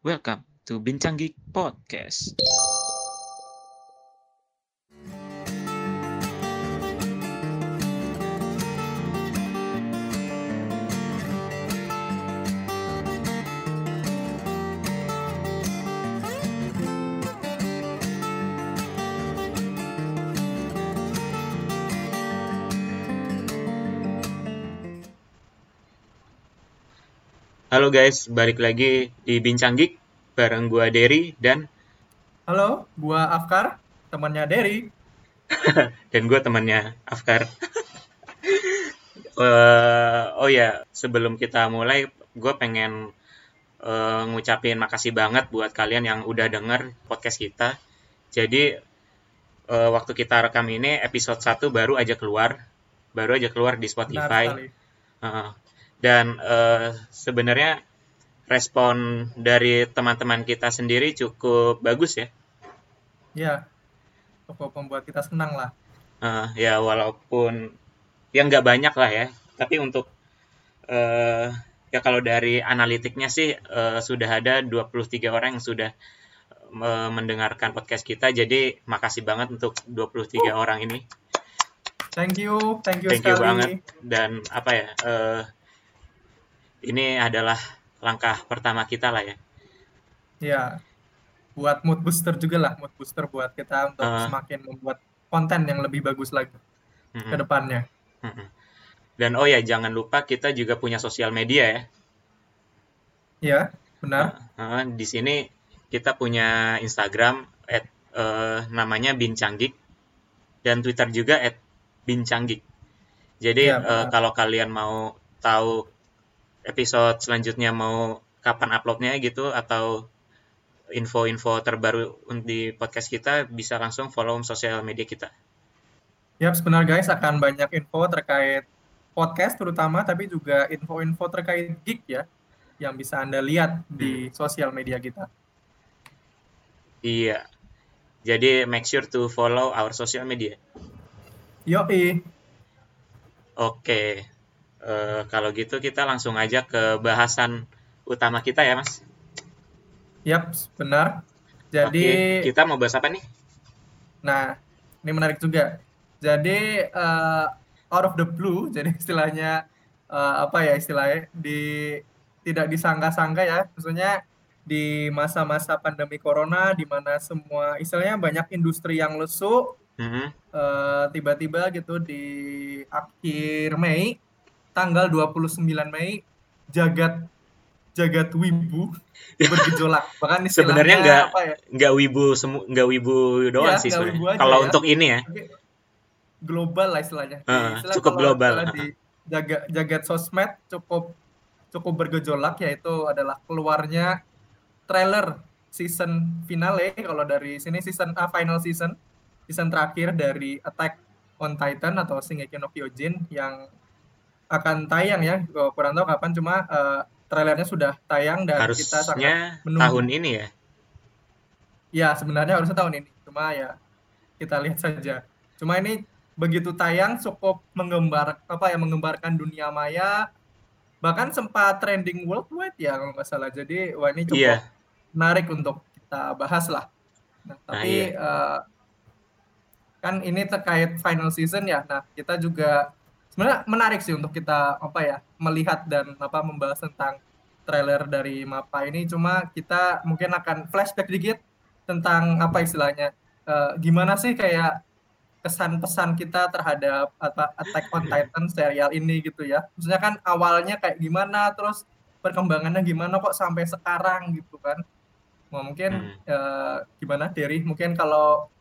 Welcome to Bincang Geek Podcast. Halo guys, balik lagi di Bincang Geek bareng gua Derry dan Halo, gua Afkar, temannya Derry. dan gua temannya Afkar. Eh, oh ya, sebelum kita mulai, gue pengen eh, ngucapin makasih banget buat kalian yang udah denger podcast kita. Jadi eh, waktu kita rekam ini episode 1 baru aja keluar, baru aja keluar di Spotify. Dan eh, sebenarnya respon dari teman-teman kita sendiri cukup bagus ya. Ya, cukup membuat kita senang lah. Eh, ya walaupun ya nggak banyak lah ya, tapi untuk eh, ya kalau dari analitiknya sih eh, sudah ada 23 orang yang sudah mendengarkan podcast kita. Jadi makasih banget untuk 23 orang ini. Thank you, thank you Thank you banget dan apa ya? eh, ini adalah langkah pertama kita lah ya. Ya, buat mood booster juga lah, mood booster buat kita untuk Eh. semakin membuat konten yang lebih bagus lagi ke Mm-mm. depannya. Mm-mm. Dan oh ya jangan lupa kita juga punya sosial media ya. Ya, benar. Nah, di sini kita punya Instagram at, eh, namanya Bincanggik dan Twitter juga at Bincanggik. Jadi Ya, benar. kalau kalian mau tahu episode selanjutnya mau kapan uploadnya gitu atau info-info terbaru di podcast kita bisa langsung follow sosial media kita. Yap, sebenarnya guys akan banyak info terkait podcast terutama, tapi juga info-info terkait gig ya, yang bisa Anda lihat di Hmm. sosial media kita. Iya. Jadi make sure to follow our social media. Yoi, Oke, Eh, kalau gitu kita langsung aja ke bahasan utama kita ya, Mas. yap, benar. Oke, Jadi, kita mau bahas apa nih? Nah, ini menarik juga. Jadi eh, out of the blue, jadi istilahnya eh, apa ya istilahnya di tidak disangka-sangka ya, maksudnya di masa-masa pandemi corona di mana semua istilahnya banyak industri yang lesu, Mhm. eh, tiba-tiba gitu di akhir Mei, tanggal 29 Mei, jagat jagat wibu bergejolak. Bahkan Sebenarnya nggak ya? nggak wibu semu nggak wibu doang Iya, sih sebenarnya. Kalau ya. untuk ini ya, global lah istilahnya. Heeh, istilah cukup global. di jaga jagat sosmed cukup cukup bergejolak yaitu adalah keluarnya trailer season finale kalau dari sini season A final season season terakhir dari Attack on Titan atau Shingeki no Kyojin yang akan tayang ya kurang tahu kapan cuma eh, trailernya sudah tayang dan kita sangat harusnya menunggu. tahun ini ya. Ya, sebenarnya harusnya tahun ini. Cuma ya kita lihat saja. Cuma ini begitu tayang cukup menggembar apa ya menggembarkan dunia maya bahkan sempat trending worldwide ya kalau nggak salah. Jadi wah ini cukup Iya. menarik untuk kita bahas lah. Nah, tapi eh, kan ini terkait final season ya. Nah, kita juga sebenarnya menarik sih untuk kita apa ya melihat dan apa membahas tentang trailer dari Mapa ini. Cuma kita mungkin akan flashback dikit tentang apa istilahnya eh, gimana sih kayak kesan pesan kita terhadap apa Attack on Titan serial ini gitu ya. Maksudnya kan awalnya kayak gimana terus perkembangannya gimana kok sampai sekarang gitu kan. Nah, mungkin Hmm. eh, gimana Derry? Mungkin kalau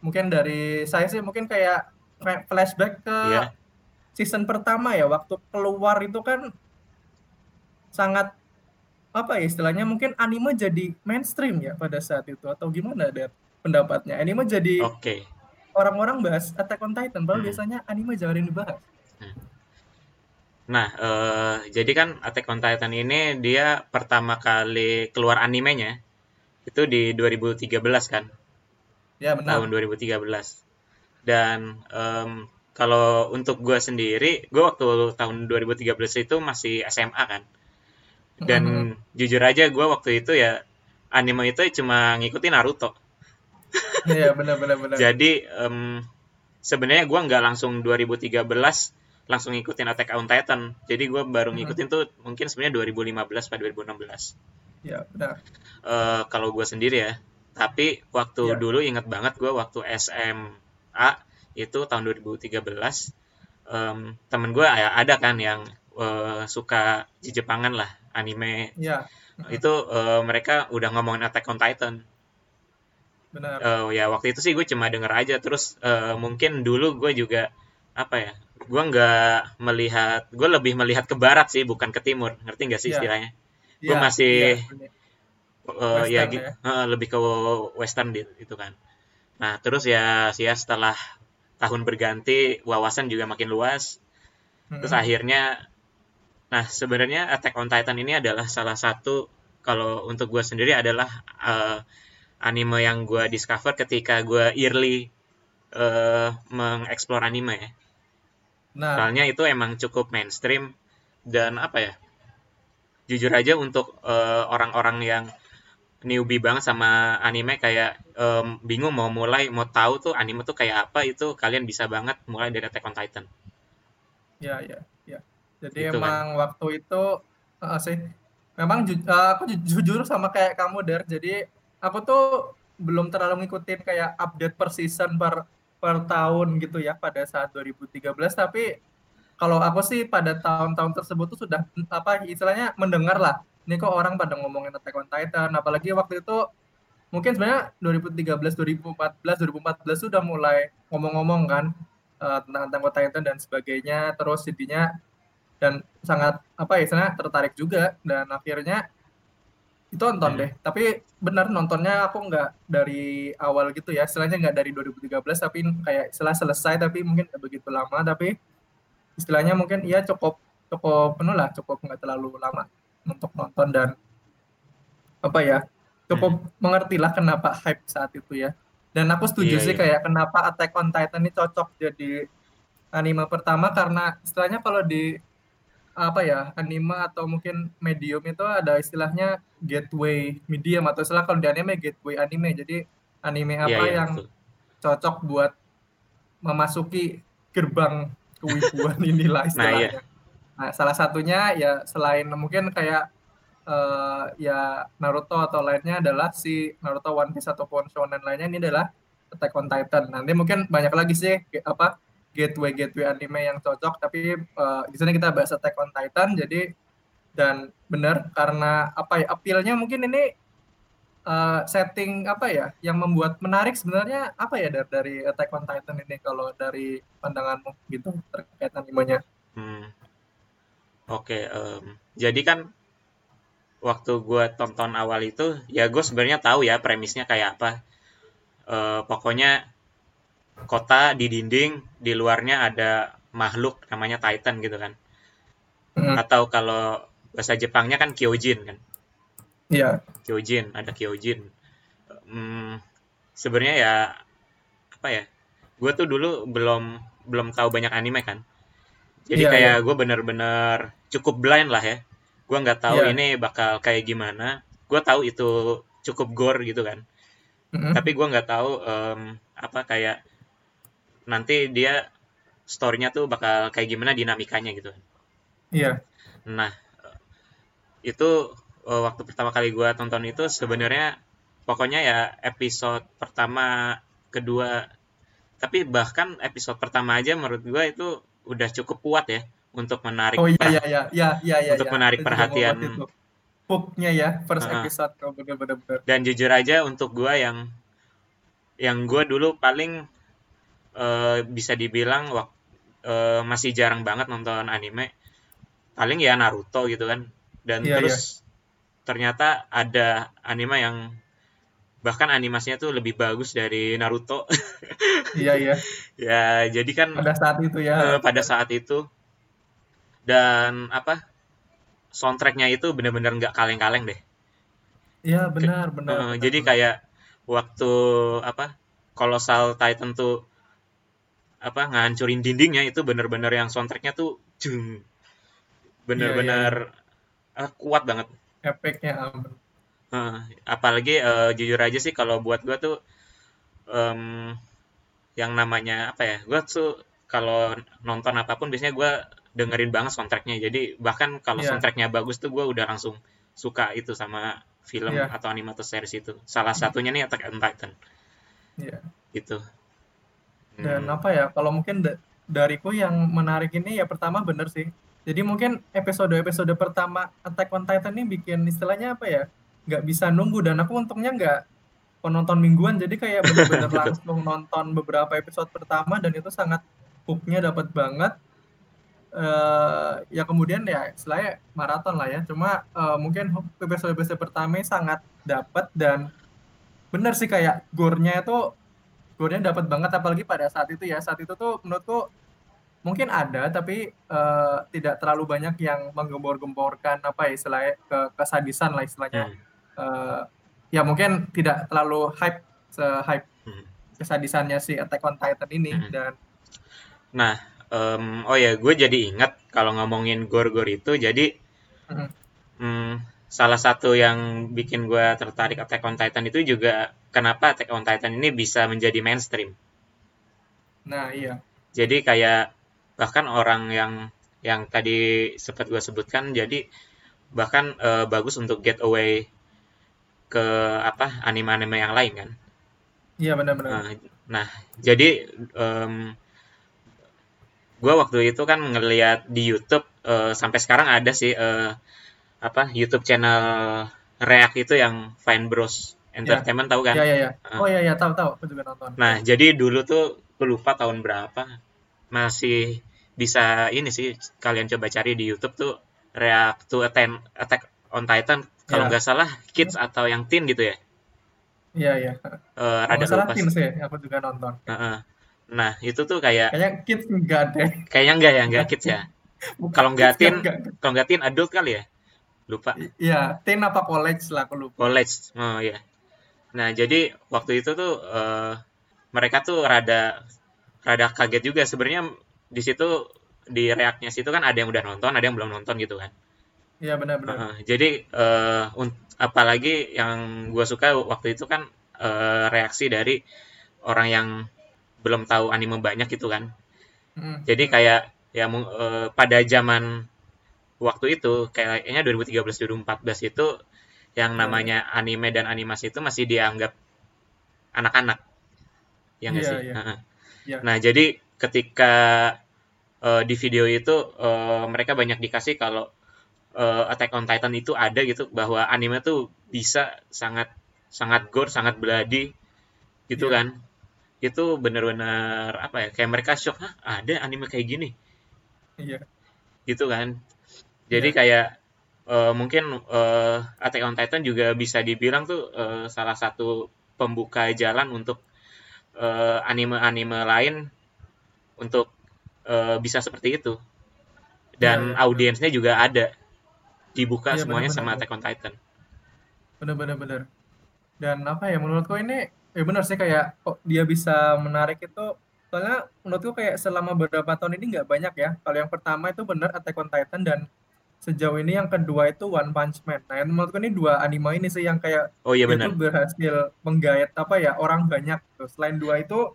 mungkin dari saya sih mungkin kayak flashback ke Iya. season pertama ya waktu keluar itu kan sangat apa ya istilahnya mungkin anime jadi mainstream ya pada saat itu atau gimana Der pendapatnya anime jadi Oke. orang-orang bahas Attack on Titan padahal Hmm. biasanya anime jarang dibahas Nah, eh, jadi kan Attack on Titan ini dia pertama kali keluar animenya itu di 2013 kan, ya benar tahun 2013. Dan em, kalau untuk gue sendiri, gue waktu tahun 2013 itu masih SMA kan. dan mm-hmm. jujur aja gue waktu itu ya anime itu cuma ngikutin Naruto iya benar benar benar jadi um, sebenarnya gue nggak langsung 2013 langsung ngikutin Attack on Titan jadi gue baru ngikutin mm-hmm. tuh mungkin sebenarnya 2015 pada 2016 ya benar uh, kalau gue sendiri ya tapi waktu ya. dulu inget banget gue waktu SMA itu tahun 2013 um, temen gue ya ada kan yang uh, suka Jepangan lah anime. Ya. itu uh, mereka udah ngomongin Attack on Titan. Benar. Uh, ya waktu itu sih gue cuma denger aja. Terus uh, mungkin dulu gue juga apa ya gue nggak melihat gue lebih melihat ke barat sih bukan ke timur. Ngerti nggak sih ya. istilahnya? Ya, gue masih ya, uh, ya, ya. Uh, lebih ke western itu kan nah terus ya ya setelah tahun berganti wawasan juga makin luas hmm. terus akhirnya Nah, sebenarnya Attack on Titan ini adalah salah satu kalau untuk gue sendiri adalah uh, anime yang gue discover ketika gue early uh, mengeksplor anime ya. Nah. Soalnya itu emang cukup mainstream dan apa ya? Jujur aja untuk uh, orang-orang yang newbie banget sama anime kayak um, bingung mau mulai mau tahu tuh anime tuh kayak apa itu kalian bisa banget mulai dari Attack on Titan. Ya ya ya. Jadi gitu emang kan? waktu itu uh, sih memang ju uh, aku jujur sama kayak kamu der. Jadi aku tuh belum terlalu ngikutin kayak update per season per per tahun gitu ya pada saat 2013 tapi kalau aku sih pada tahun-tahun tersebut tuh sudah apa istilahnya mendengar lah ini kok orang pada ngomongin Attack on Titan apalagi waktu itu mungkin sebenarnya 2013 2014 2014 sudah mulai ngomong-ngomong kan uh, tentang on Titan dan sebagainya. Terus intinya dan sangat apa ya istilahnya tertarik juga. Dan akhirnya itu nonton hmm. deh. Tapi benar nontonnya aku nggak dari awal gitu ya. Istilahnya nggak dari 2013 tapi kayak istilah selesai tapi mungkin begitu lama. Tapi istilahnya mungkin iya cukup cukup penuh lah cukup nggak terlalu lama untuk nonton dan apa ya cukup hmm. mengerti lah kenapa hype saat itu ya dan aku setuju yeah, sih yeah. kayak kenapa Attack on Titan ini cocok jadi anime pertama karena istilahnya kalau di apa ya anime atau mungkin medium itu ada istilahnya gateway medium atau istilah kalau di anime gateway anime jadi anime iya, apa yeah, yeah, yang betul. cocok buat memasuki gerbang kewibuan inilah istilahnya. Nah, yeah. nah salah satunya ya selain mungkin kayak uh, ya Naruto atau lainnya adalah si Naruto One Piece ataupun shonen lainnya ini adalah Attack on Titan. Nanti mungkin banyak lagi sih apa gateway gateway anime yang cocok tapi uh, di sini kita bahas Attack on Titan jadi dan benar karena apa ya appealnya mungkin ini uh, setting apa ya yang membuat menarik sebenarnya apa ya dari, dari Attack on Titan ini kalau dari pandanganmu gitu terkait animenya hmm. oke okay, um, jadi kan waktu gue tonton awal itu ya gue sebenarnya tahu ya premisnya kayak apa uh, pokoknya kota di dinding di luarnya ada makhluk namanya Titan gitu kan hmm. atau kalau bahasa Jepangnya kan Kyojin kan iya yeah. Kyojin ada Kyojin hmm, sebenarnya ya apa ya gue tuh dulu belum belum tahu banyak anime kan jadi yeah, kayak yeah. gue bener-bener cukup blind lah ya gue nggak tahu yeah. ini bakal kayak gimana. Gue tahu itu cukup gore gitu kan. Mm -hmm. tapi gue nggak tahu um, apa kayak nanti dia storynya tuh bakal kayak gimana dinamikanya gitu. Iya. Nah itu uh, waktu pertama kali gue tonton itu sebenarnya pokoknya ya episode pertama kedua tapi bahkan episode pertama aja menurut gue itu udah cukup kuat ya untuk menarik oh iya iya iya iya iya, iya untuk iya. menarik perhatian hooknya ya first uh, episode. Oh, bener-bener dan jujur aja untuk gue yang yang gue dulu paling uh, bisa dibilang wak, uh, masih jarang banget nonton anime. Paling ya Naruto gitu kan. Dan yeah, terus yeah. ternyata ada anime yang bahkan animasinya tuh lebih bagus dari Naruto. Iya iya. Ya jadi kan pada saat itu ya. Uh, pada saat itu dan apa soundtracknya itu benar-benar nggak kaleng-kaleng deh iya benar benar, uh, benar jadi benar. kayak waktu apa Colossal Titan tuh apa ngancurin dindingnya itu bener-bener yang soundtracknya tuh jung bener-bener yeah, yeah. uh, kuat banget efeknya uh, apalagi uh, jujur aja sih kalau buat gue tuh um, yang namanya apa ya gue tuh kalau nonton apa pun biasanya gue dengerin banget soundtracknya jadi bahkan kalau yeah. soundtracknya bagus tuh gue udah langsung suka itu sama film yeah. atau animated series itu salah satunya nih Attack on Titan yeah. gitu dan hmm. apa ya kalau mungkin da dariku yang menarik ini ya pertama bener sih jadi mungkin episode-episode pertama Attack on Titan ini bikin istilahnya apa ya nggak bisa nunggu dan aku untungnya nggak penonton mingguan jadi kayak bener-bener langsung nonton beberapa episode pertama dan itu sangat hooknya dapat banget uh, ya kemudian ya istilahnya maraton lah ya cuma uh, mungkin episode-episode pertama sangat dapat dan bener sih kayak gornya itu gornya dapat banget apalagi pada saat itu ya saat itu tuh menurutku mungkin ada tapi uh, tidak terlalu banyak yang menggembor-gemborkan apa ya istilahnya ke kesadisan lah istilahnya hmm. uh, ya mungkin tidak terlalu hype se hype hmm. kesadisannya si Attack on Titan ini hmm. dan Nah, um, oh ya, gue jadi ingat kalau ngomongin gor-gor itu, jadi mm-hmm. um, salah satu yang bikin gue tertarik Attack on Titan itu juga kenapa Attack on Titan ini bisa menjadi mainstream. Nah, iya. Jadi kayak bahkan orang yang yang tadi sempat gue sebutkan, jadi bahkan uh, bagus untuk get away ke apa anime-anime yang lain kan. Iya benar-benar. Nah, nah, jadi um, gue waktu itu kan ngeliat di YouTube uh, sampai sekarang ada sih uh, apa YouTube channel React itu yang Fine Bros Entertainment ya. tahu kan? Iya iya iya. Oh iya iya tahu tahu, aku juga nonton. Nah, jadi dulu tuh gue lupa tahun berapa masih bisa ini sih kalian coba cari di YouTube tuh React to Attack, Attack on Titan kalau ya. nggak salah kids atau yang teen gitu ya. Iya iya. Uh, rada lupa sih, aku juga nonton. Uh -uh. Nah, itu tuh kayak Kayaknya kids enggak deh. Kayaknya enggak ya, enggak kids ya. kalau enggak teen, kalau enggak teen adult kali ya? Lupa. Iya, teen apa college lah aku lupa. College. Oh iya. Nah, jadi waktu itu tuh uh, mereka tuh rada rada kaget juga sebenarnya di situ di reaknya situ kan ada yang udah nonton, ada yang belum nonton gitu kan. Iya benar-benar. Uh, jadi uh, apalagi yang gue suka waktu itu kan uh, reaksi dari orang yang belum tahu anime banyak gitu kan hmm. jadi kayak ya uh, pada zaman waktu itu kayaknya 2013 2014 itu yang hmm. namanya anime dan animasi itu masih dianggap anak-anak yang yeah, sih yeah. Nah, yeah. nah jadi ketika uh, di video itu uh, mereka banyak dikasih kalau uh, Attack on Titan itu ada gitu bahwa anime tuh bisa sangat sangat gore sangat bloody gitu yeah. kan itu benar-benar apa ya kayak mereka shock Hah, ada anime kayak gini iya gitu kan jadi yeah. kayak uh, mungkin uh, Attack on Titan juga bisa dibilang tuh uh, salah satu pembuka jalan untuk anime-anime uh, lain untuk uh, bisa seperti itu dan yeah, yeah. audiensnya juga ada dibuka yeah, semuanya bener -bener. sama Attack on Titan bener-bener dan apa ya menurutku ini ya benar sih kayak kok dia bisa menarik itu. Soalnya menurutku kayak selama beberapa tahun ini nggak banyak ya. Kalau yang pertama itu benar Attack on Titan dan sejauh ini yang kedua itu One Punch Man. Nah yang menurutku ini dua anime ini sih yang kayak oh, iya itu berhasil menggayat apa ya orang banyak tuh selain dua itu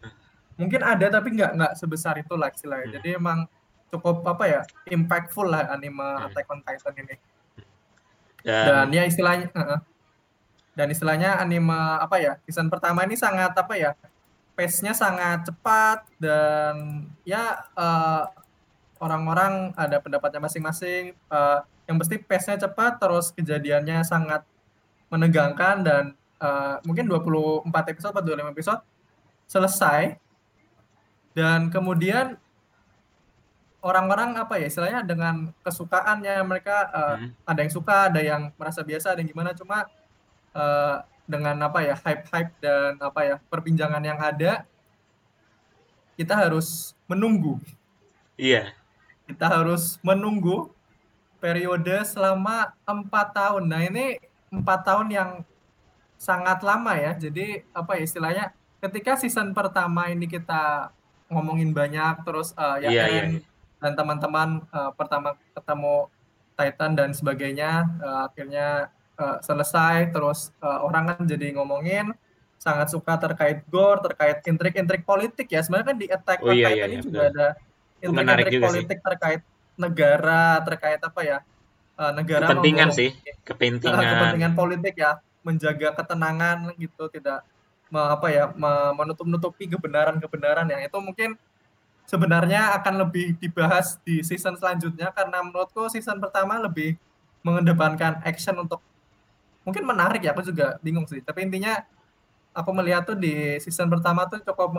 mungkin ada tapi nggak nggak sebesar itu lah istilahnya. Hmm. jadi emang cukup apa ya impactful lah anime hmm. Attack on Titan ini. Dan, dan ya istilahnya uh -uh dan istilahnya anime apa ya season pertama ini sangat apa ya pace-nya sangat cepat dan ya uh, orang-orang ada pendapatnya masing-masing uh, yang pasti pace-nya cepat terus kejadiannya sangat menegangkan dan uh, mungkin 24 episode atau 25 episode selesai dan kemudian orang-orang apa ya istilahnya dengan kesukaannya mereka uh, hmm. ada yang suka ada yang merasa biasa ada yang gimana cuma uh, dengan apa ya hype-hype dan apa ya perbincangan yang ada kita harus menunggu. Iya. Kita harus menunggu periode selama empat tahun. Nah ini empat tahun yang sangat lama ya. Jadi apa ya istilahnya ketika season pertama ini kita ngomongin banyak terus uh, ya yeah, yeah, yeah. dan teman-teman uh, pertama ketemu Titan dan sebagainya uh, akhirnya uh, selesai terus uh, orang kan jadi ngomongin sangat suka terkait gore terkait intrik-intrik politik ya. Sebenarnya kan di Attack oh, iya, iya, ini iya, juga ada intrik-intrik politik sih. terkait negara terkait apa ya uh, negara kepentingan sih kepentingan uh, kepentingan. politik ya menjaga ketenangan gitu tidak me, apa ya menutup-nutupi kebenaran-kebenaran yang itu mungkin sebenarnya akan lebih dibahas di season selanjutnya karena menurutku season pertama lebih mengedepankan action untuk mungkin menarik ya aku juga bingung sih. Tapi intinya aku melihat tuh di season pertama tuh cukup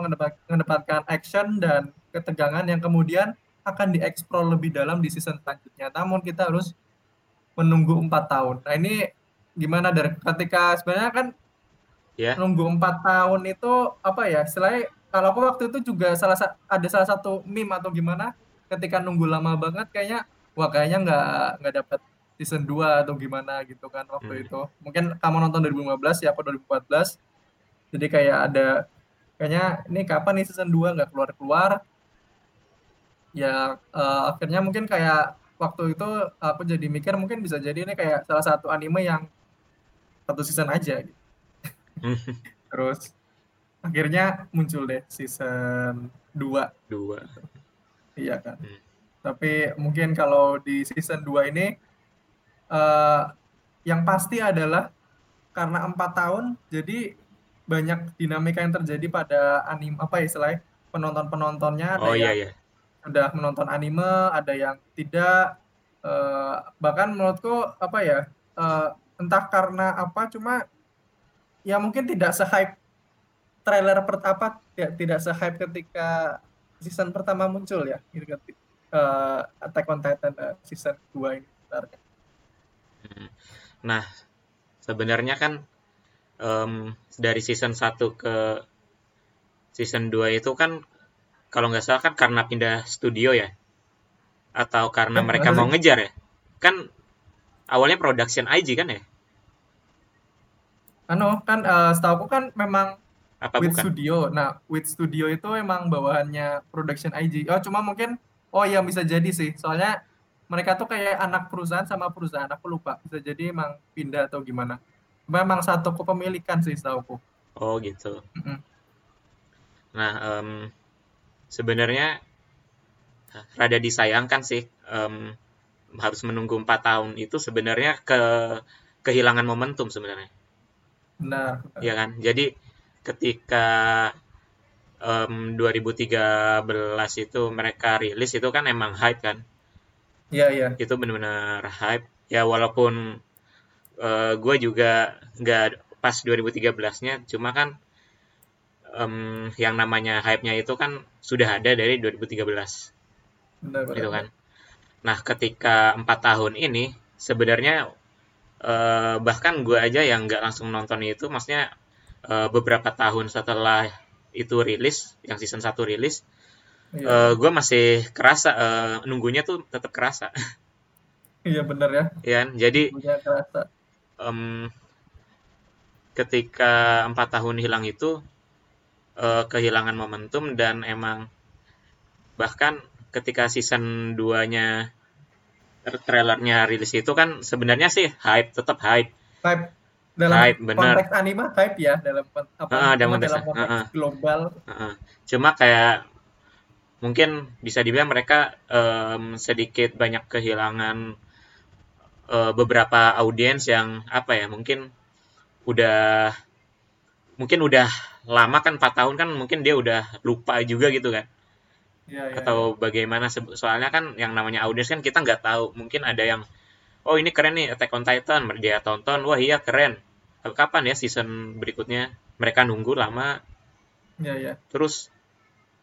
mengedepankan action dan ketegangan yang kemudian akan dieksplor lebih dalam di season selanjutnya. Namun kita harus menunggu empat tahun. Nah ini gimana dari ketika sebenarnya kan yeah. nunggu empat tahun itu apa ya selain kalau aku waktu itu juga salah ada salah satu meme atau gimana ketika nunggu lama banget kayaknya wah kayaknya nggak nggak dapat season 2 atau gimana gitu kan waktu hmm. itu mungkin kamu nonton 2015 ya aku 2014 jadi kayak ada kayaknya ini kapan nih season 2 nggak keluar keluar ya uh, akhirnya mungkin kayak waktu itu aku jadi mikir mungkin bisa jadi ini kayak salah satu anime yang satu season aja gitu. Terus akhirnya muncul deh season 2. 2. Iya kan. Hmm. Tapi mungkin kalau di season 2 ini uh, yang pasti adalah karena empat tahun jadi banyak dinamika yang terjadi pada anim apa ya istilahnya penonton-penontonnya ada oh, iya, yang iya. sudah menonton anime, ada yang tidak uh, bahkan menurutku apa ya uh, entah karena apa cuma ya mungkin tidak se-hype trailer pertama ya, tidak se-hype ketika season pertama muncul ya gitu uh, Attack on Titan uh, season 2 ini sebenarnya. Nah, sebenarnya kan um, dari season 1 ke season 2 itu kan kalau nggak salah kan karena pindah studio ya atau karena mereka mau ngejar ya kan awalnya production IG kan ya? Ano kan uh, setahu aku kan memang apa with bukan? studio. Nah, with studio itu emang bawahannya production IG. Oh, cuma mungkin oh iya bisa jadi sih. Soalnya mereka tuh kayak anak perusahaan sama perusahaan. Aku lupa. Bisa jadi emang pindah atau gimana. Memang satu kepemilikan sih setahu aku. Oh, gitu. Mm -hmm. Nah, um, sebenarnya rada disayangkan sih um, harus menunggu empat tahun itu sebenarnya ke kehilangan momentum sebenarnya. Nah, Iya kan? Jadi ketika um, 2013 itu mereka rilis itu kan emang hype kan? Iya iya. Itu benar-benar hype. Ya walaupun uh, gue juga nggak pas 2013-nya, cuma kan um, yang namanya hype-nya itu kan sudah ada dari 2013. Benar, benar. Itu kan. Nah, ketika empat tahun ini sebenarnya eh, bahkan gue aja yang nggak langsung nonton itu, maksudnya eh, beberapa tahun setelah itu rilis, yang season 1 rilis, iya. eh, gue masih kerasa eh, nunggunya tuh tetap kerasa. Iya bener ya. Iya, jadi um, ketika empat tahun hilang itu uh, kehilangan momentum dan emang bahkan ketika season 2-nya trailernya rilis itu kan sebenarnya sih hype, tetap hype. Hype dalam hype, bener. konteks anime hype ya dalam apa uh, dalam, dalam konteks uh, uh, global. Uh, uh. Cuma kayak mungkin bisa dibilang mereka um, sedikit banyak kehilangan uh, beberapa audiens yang apa ya mungkin udah mungkin udah lama kan 4 tahun kan mungkin dia udah lupa juga gitu kan. Ya, ya, atau ya. bagaimana soalnya kan yang namanya audiens kan kita nggak tahu mungkin ada yang oh ini keren nih Attack on Titan. Dia tonton wah iya keren. Kapan ya season berikutnya? Mereka nunggu lama. Ya, ya. terus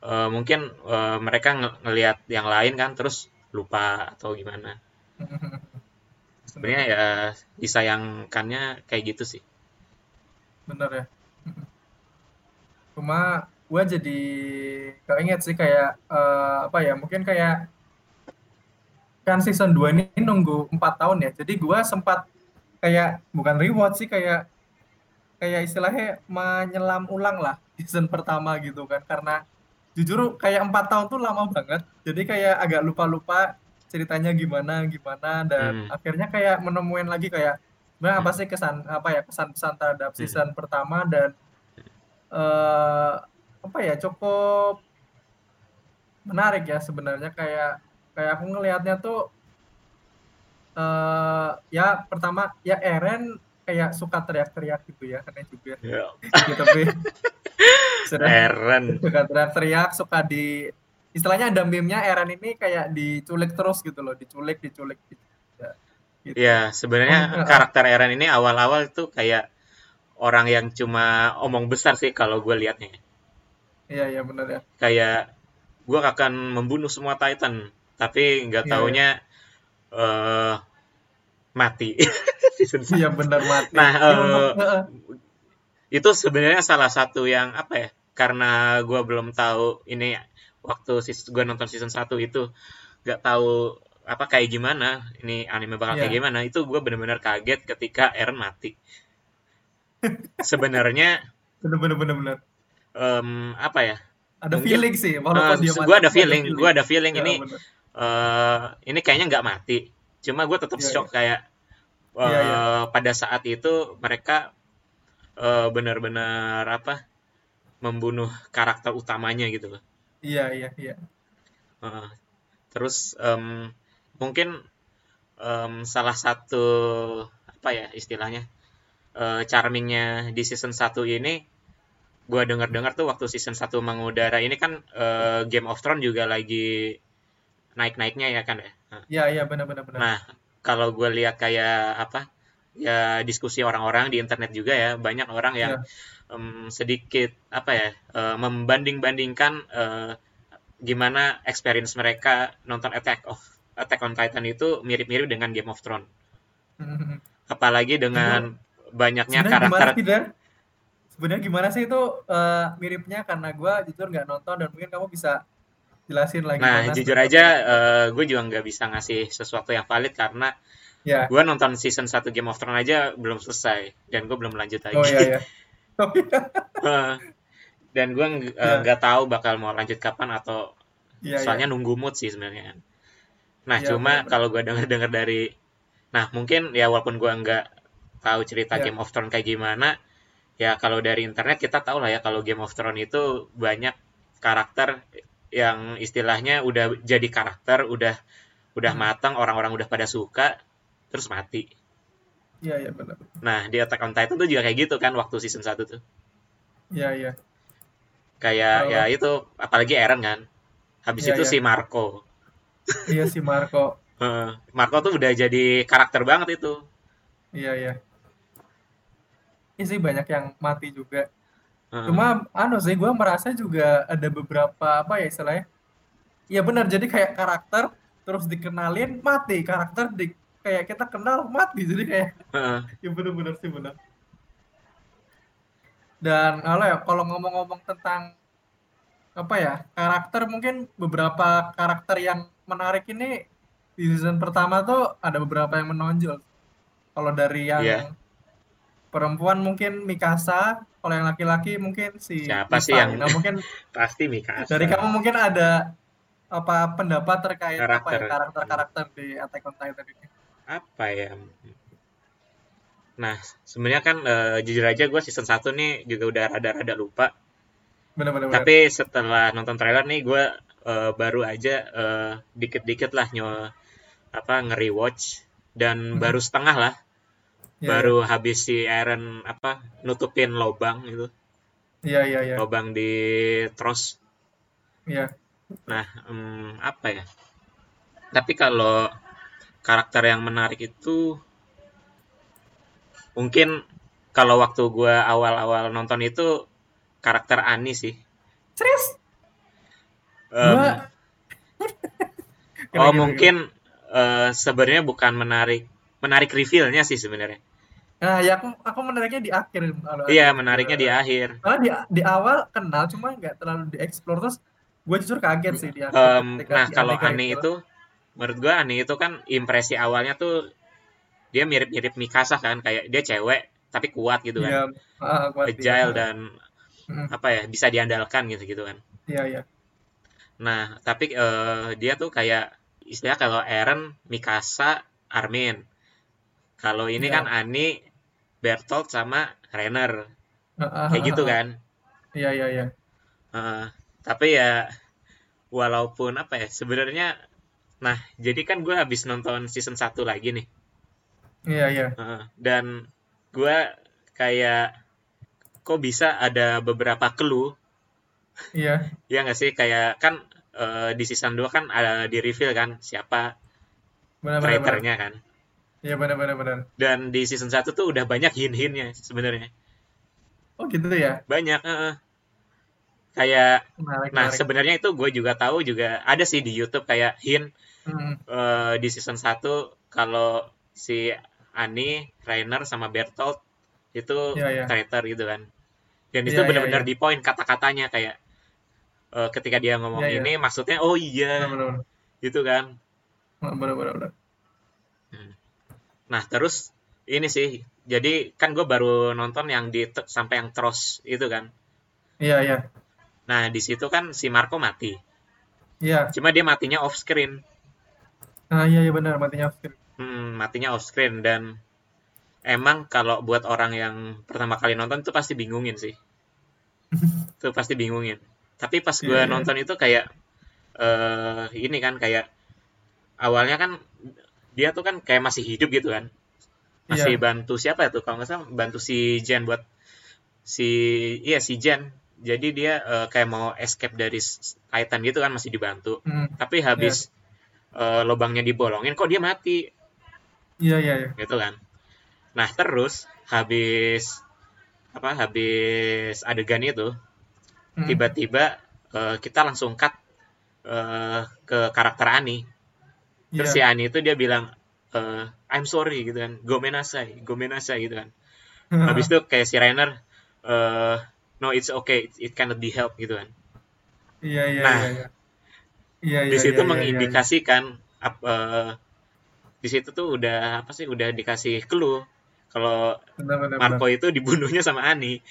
uh, mungkin uh, mereka ng ngelihat yang lain kan terus lupa atau gimana. Sebenarnya ya disayangkannya kayak gitu sih. Bener ya. Cuma gue jadi keinget sih kayak uh, apa ya mungkin kayak kan season 2 ini nunggu empat tahun ya. Jadi gue sempat kayak bukan reward sih kayak kayak istilahnya menyelam ulang lah season pertama gitu kan. Karena jujur kayak empat tahun tuh lama banget jadi kayak agak lupa-lupa ceritanya gimana gimana dan Hmm. akhirnya kayak menemuin lagi kayak sebenarnya apa Hmm. sih kesan apa ya kesan-pesan terhadap Hmm. season pertama dan eh apa ya cukup menarik ya sebenarnya kayak kayak aku ngelihatnya tuh eh ya pertama ya Eren kayak suka teriak-teriak gitu ya aneh juga Ya, gitu tapi sudah Eren. suka teriak-teriak suka di istilahnya ada meme-nya Eren ini kayak diculik terus gitu loh diculik diculik gitu. Ya, gitu. Ya, sebenarnya Heeh. karakter Eren ini awal-awal tuh kayak orang yang cuma omong besar sih kalau gue liatnya. iya iya benar ya Kayak gue akan membunuh semua Titan, tapi nggak Iya, taunya mati season satu. iya benar mati Nah, eh, heeh. itu sebenarnya salah satu yang apa ya? Karena gue belum tahu ini waktu gue nonton season 1 itu nggak tahu apa kayak gimana ini anime bakal kayak Iya. gimana itu gue bener-bener kaget ketika Eren mati sebenarnya benar benar benar benar em, apa ya ada Mungkin, feeling sih walaupun dia mati gue ada feeling gue ada feeling Iya, ini eh ini kayaknya nggak mati cuma gue tetap Iya, shock kayak eh, Iya, iya. pada saat itu mereka eh, benar-benar apa membunuh karakter utamanya gitu loh iya iya iya Heeh. terus em, mungkin em, salah satu apa ya istilahnya eh, charmingnya di season 1 ini gue dengar-dengar tuh waktu season 1 mengudara ini kan eh, Game of Thrones juga lagi naik-naiknya ya kan ya iya iya benar benar benar Nah, kalau gue lihat kayak apa ya diskusi orang-orang di internet juga ya banyak orang yang Iya. em, sedikit apa ya eh, membanding-bandingkan eh, gimana experience mereka nonton Attack of Attack on Titan itu mirip-mirip dengan Game of Thrones. Apalagi dengan banyaknya sebenarnya gimana karakter sih Dan? Sebenarnya gimana sih itu eh, miripnya karena gue jujur nggak nonton dan mungkin kamu bisa jelasin lagi. Nah, gimana jujur aja gue juga nggak bisa ngasih sesuatu yang valid karena Ya. gue nonton season 1 Game of Thrones aja belum selesai dan gue belum lanjut lagi. Oh iya iya. Oh, iya. Heeh. dan gue Iya. nggak tahu bakal mau lanjut kapan atau Iya iya. soalnya nunggu mood sih sebenarnya nah Iya, cuma kalau gue denger dengar dari nah mungkin ya walaupun gue nggak tahu cerita Iya. Game of Thrones kayak gimana ya kalau dari internet kita tahu lah ya kalau Game of Thrones itu banyak karakter yang istilahnya udah jadi karakter udah udah Hmm. matang orang-orang udah pada suka terus mati Iya iya benar. nah di Attack on Titan tuh juga kayak gitu kan waktu season 1 tuh Iya iya. kayak Oh. ya itu apalagi Eren kan habis Iya, itu iya. si Marco Iya si Marco. Marco tuh udah jadi karakter banget itu Iya iya. Ini sih banyak yang mati juga. Cuma anu sih gue merasa juga ada beberapa apa ya istilahnya. Iya benar jadi kayak karakter terus dikenalin mati karakter di kayak kita kenal mati jadi kayak ya benar-benar sih benar. Dan kalau ya kalau ngomong-ngomong tentang apa ya karakter mungkin beberapa karakter yang menarik ini di season pertama tuh ada beberapa yang menonjol. Kalau dari yang Iya. perempuan mungkin Mikasa, kalau yang laki-laki mungkin si Siapa sih yang- Nah, mungkin pasti Mikasa dari kamu mungkin ada apa pendapat terkait apa Karakter. ya karakter-karakter di Attack on Titan ini? apa ya nah sebenarnya kan eh, jujur aja gue season 1 nih juga udah rada-rada lupa Benar-benar. tapi setelah nonton trailer nih gue eh, baru aja eh, dikit-dikit lah nyo apa nge-rewatch dan Hmm. baru setengah lah Iya, baru habis si Eren apa nutupin lobang gitu Iya iya iya. lobang di Tross Iya. Nah, em, apa ya? Tapi kalau karakter yang menarik itu mungkin kalau waktu gua awal-awal nonton itu karakter Ani sih. Serius? Gua oh mungkin eh, sebenarnya bukan menarik, menarik reveal-nya sih sebenarnya. Nah, ya aku aku menariknya di akhir Iya, menariknya di akhir. Karena di di awal kenal cuma nggak terlalu dieksplor terus gue jujur kaget sih di akhir ketika nah, si kalau Ani itu menurut gua Ani itu kan impresi awalnya tuh dia mirip-mirip Mikasa kan, kayak dia cewek tapi kuat gitu kan. Iya, ah, kuat dia. agile dan Mm, apa ya bisa diandalkan gitu gitu kan Iya iya. nah tapi eh, dia tuh kayak istilah kalau Eren Mikasa Armin kalau ini Iya. kan Ani Bertolt sama Renner Heeh, kayak gitu heeh. kan Iya iya iya. Eh, tapi ya walaupun apa ya sebenarnya nah jadi kan gue habis nonton season 1 lagi nih Iya iya. Heeh, dan gue kayak kok bisa ada beberapa clue Iya. ya nggak sih kayak kan eh, di season 2 kan ada di reveal kan siapa Benar kan Iya benar benar benar. dan di season 1 tuh udah banyak hint-hintnya sebenarnya Oh gitu ya. banyak heeh. kayak Menarik nah menarik. sebenarnya itu gue juga tahu juga ada sih di YouTube kayak hint Hmm, eh, di season 1 kalau si Ani, Rainer sama Bertolt itu Iya, iya. traitor gitu kan. Dan Iya, itu iya, benar-benar iya. di poin kata-katanya kayak eh, ketika dia ngomong Iya, iya. ini maksudnya oh Benar iya benar. gitu kan. benar. Benar benar benar. Nah, terus ini sih. Jadi kan gue baru nonton yang di sampai yang Tross itu kan. Iya iya. Nah, di situ kan si Marco mati. Iya. Cuma dia matinya off screen. Ah iya iya benar matinya off screen. Hmm, matinya off screen dan emang kalau buat orang yang pertama kali nonton itu pasti bingungin sih. Itu pasti bingungin. Tapi pas gue Iya, iya. nonton itu kayak eh ini kan kayak awalnya kan dia tuh kan kayak masih hidup gitu kan. Masih Iya. bantu siapa ya tuh kalau nggak salah bantu si Jen buat si iya si Jen. Jadi dia eh, kayak mau escape dari Titan gitu kan masih dibantu. Hmm, Tapi habis eh, lubangnya dibolongin kok dia mati Iya iya iya. gitu kan. Nah terus habis apa habis adegan itu Hmm, tiba-tiba eh, kita langsung cut eh, ke karakter Ani. Terus si Iya. Ani itu dia bilang eh, I'm sorry gitu kan, gomenasai, gomenasai gitu kan. Habis itu kayak si Rainer eh, no it's okay, it, it cannot be helped gitu kan. Iya iya Nah, iya iya. Iya iya. Di situ iya, iya, mengindikasikan ap- eh, di situ tuh udah apa sih udah dikasih clue kalau. Benar. Marco itu dibunuhnya sama Ani.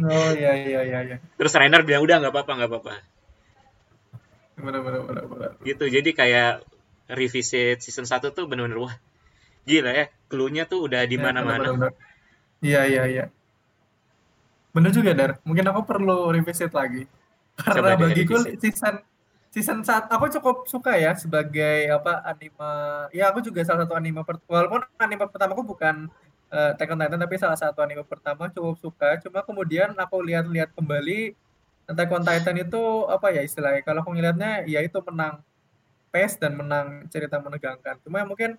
Oh iya iya iya iya. Terus Rainer bilang udah nggak apa-apa nggak apa-apa. Benar benar benar benar. Gitu. Jadi kayak revisit season 1 tuh bener-bener wah gila ya. Clue-nya tuh udah di Ya, mana-mana. Iya iya iya. Bener juga Dar. Mungkin aku perlu revisit lagi. Karena Coba bagiku revisit. season season saat aku cukup suka ya sebagai apa anime. Ya aku juga salah satu anime per, walaupun anime pertamaku bukan eh, Attack on Titan tapi salah satu anime pertama cukup suka. Cuma kemudian aku lihat-lihat kembali Attack on Titan itu apa ya istilahnya? Kalau aku ngelihatnya ya itu menang pace dan menang cerita menegangkan. Cuma mungkin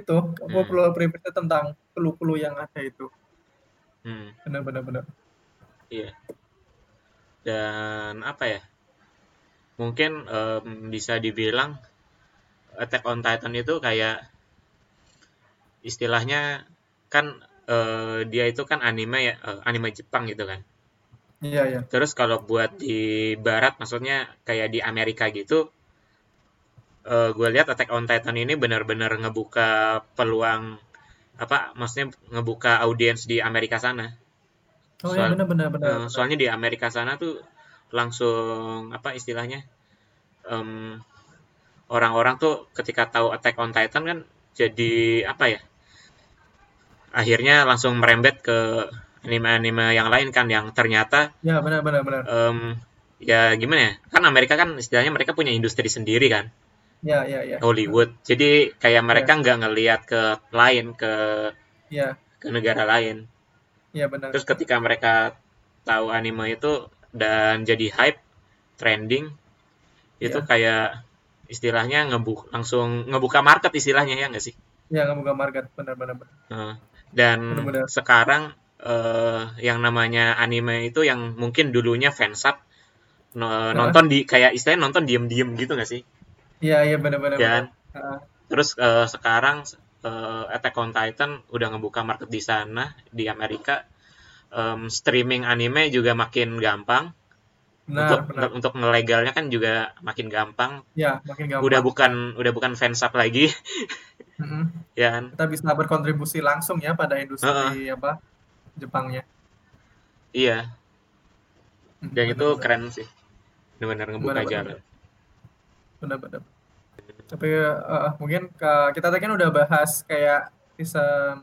itu aku Hmm. perlu revisit tentang clue-clue yang ada itu. Hmm, Benar benar benar. iya. Dan apa ya? Mungkin em, bisa dibilang Attack on Titan itu kayak istilahnya kan eh, dia itu kan anime ya, eh, anime Jepang gitu kan. Iya iya. Terus kalau buat di barat maksudnya kayak di Amerika gitu eh gue lihat Attack on Titan ini benar-benar ngebuka peluang apa maksudnya ngebuka audiens di Amerika sana. Oh ya Soal- benar benar benar. Eh, soalnya di Amerika sana tuh langsung apa istilahnya em, orang-orang tuh ketika tahu Attack on Titan kan jadi apa ya akhirnya langsung merembet ke anime-anime yang lain kan yang ternyata Ya benar benar benar. em, ya gimana ya kan Amerika kan istilahnya mereka punya industri sendiri kan Ya ya ya. Hollywood jadi kayak mereka nggak ngelihat ke lain ke Ya ke negara lain ya benar. terus ketika mereka tahu anime itu dan jadi hype trending itu Iya. kayak istilahnya ngebuk langsung ngebuka market istilahnya ya nggak sih Ya nggak buka market benar benar benar. Dan Benar-benar. sekarang eh, yang namanya anime itu yang mungkin dulunya fansub no- nonton di kayak istilahnya nonton diem-diem gitu nggak sih Iya iya benar benar. benar. Ah, terus eh, sekarang eh, Attack on Titan udah ngebuka market di sana di Amerika Em, streaming anime juga makin gampang untuk Benar benar. untuk ngelegalnya kan juga makin gampang Ya makin gampang. udah bukan udah bukan fansub lagi Mm-mm. ya kan Kita bisa berkontribusi langsung ya pada industri apa Jepangnya. iya dan itu benar-benar. keren sih benar-benar ngebuka Benar-benar. jalan Benar benar. tapi uh, mungkin ke, kita tadi kan udah bahas kayak season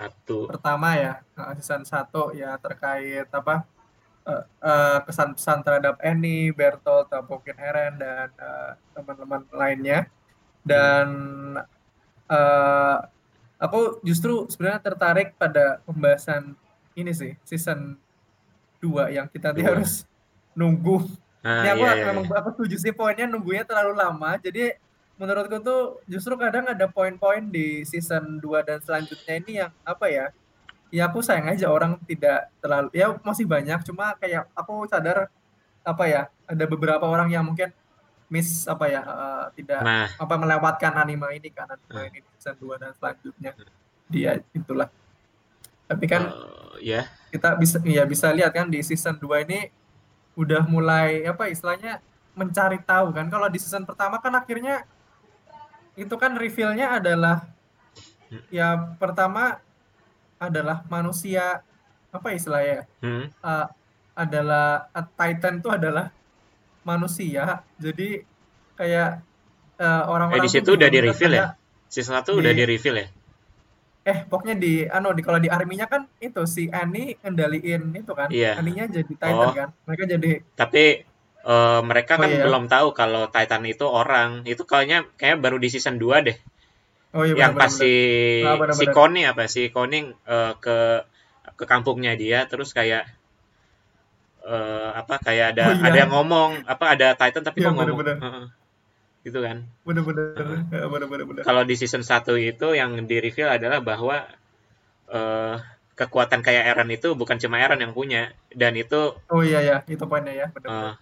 satu pertama ya uh, season satu ya terkait apa uh, uh, kesan pesan terhadap Annie, Bertolt, mungkin Eren dan uh, teman-teman lainnya dan uh, aku justru sebenarnya tertarik pada pembahasan ini sih season 2 yang kita Dua. harus nunggu Ah, ya aku iya, iya, memang iya. aku setuju sih poinnya nunggunya terlalu lama. Jadi menurutku tuh justru kadang ada poin-poin di season 2 dan selanjutnya ini yang apa ya? Ya aku sayang aja orang tidak terlalu ya masih banyak cuma kayak aku sadar apa ya ada beberapa orang yang mungkin miss apa ya uh, tidak nah. apa melewatkan anime ini kan anime nah. ini season 2 dan selanjutnya dia itulah tapi kan uh, ya yeah. kita bisa ya bisa lihat kan di season 2 ini udah mulai apa istilahnya mencari tahu kan. Kalau di season pertama kan akhirnya itu kan revealnya adalah ya pertama adalah manusia apa istilahnya hmm. uh, adalah uh, Titan itu adalah manusia. Jadi kayak uh, orang-orang eh, di situ udah di reveal ya? season satu udah di reveal ya eh pokoknya di ano di kalau di arminya kan itu si Annie ngendaliin itu kan iya. Annie-nya jadi Titan oh. kan mereka jadi tapi uh, mereka oh, kan iya. belum tahu kalau Titan itu orang itu kayaknya kayak baru di season 2 deh oh, iya, yang pas si ah, si Connie apa si Connie uh, ke ke kampungnya dia terus kayak uh, apa kayak ada oh, iya. ada yang ngomong apa ada Titan tapi iya, kok ngomong bener. Uh, gitu kan? Bener-bener. Uh, bener-bener kalau di season 1 itu yang di reveal adalah bahwa uh, kekuatan kayak Eren itu bukan cuma Eren yang punya dan itu oh iya ya itu poinnya ya. Bener -bener. Uh,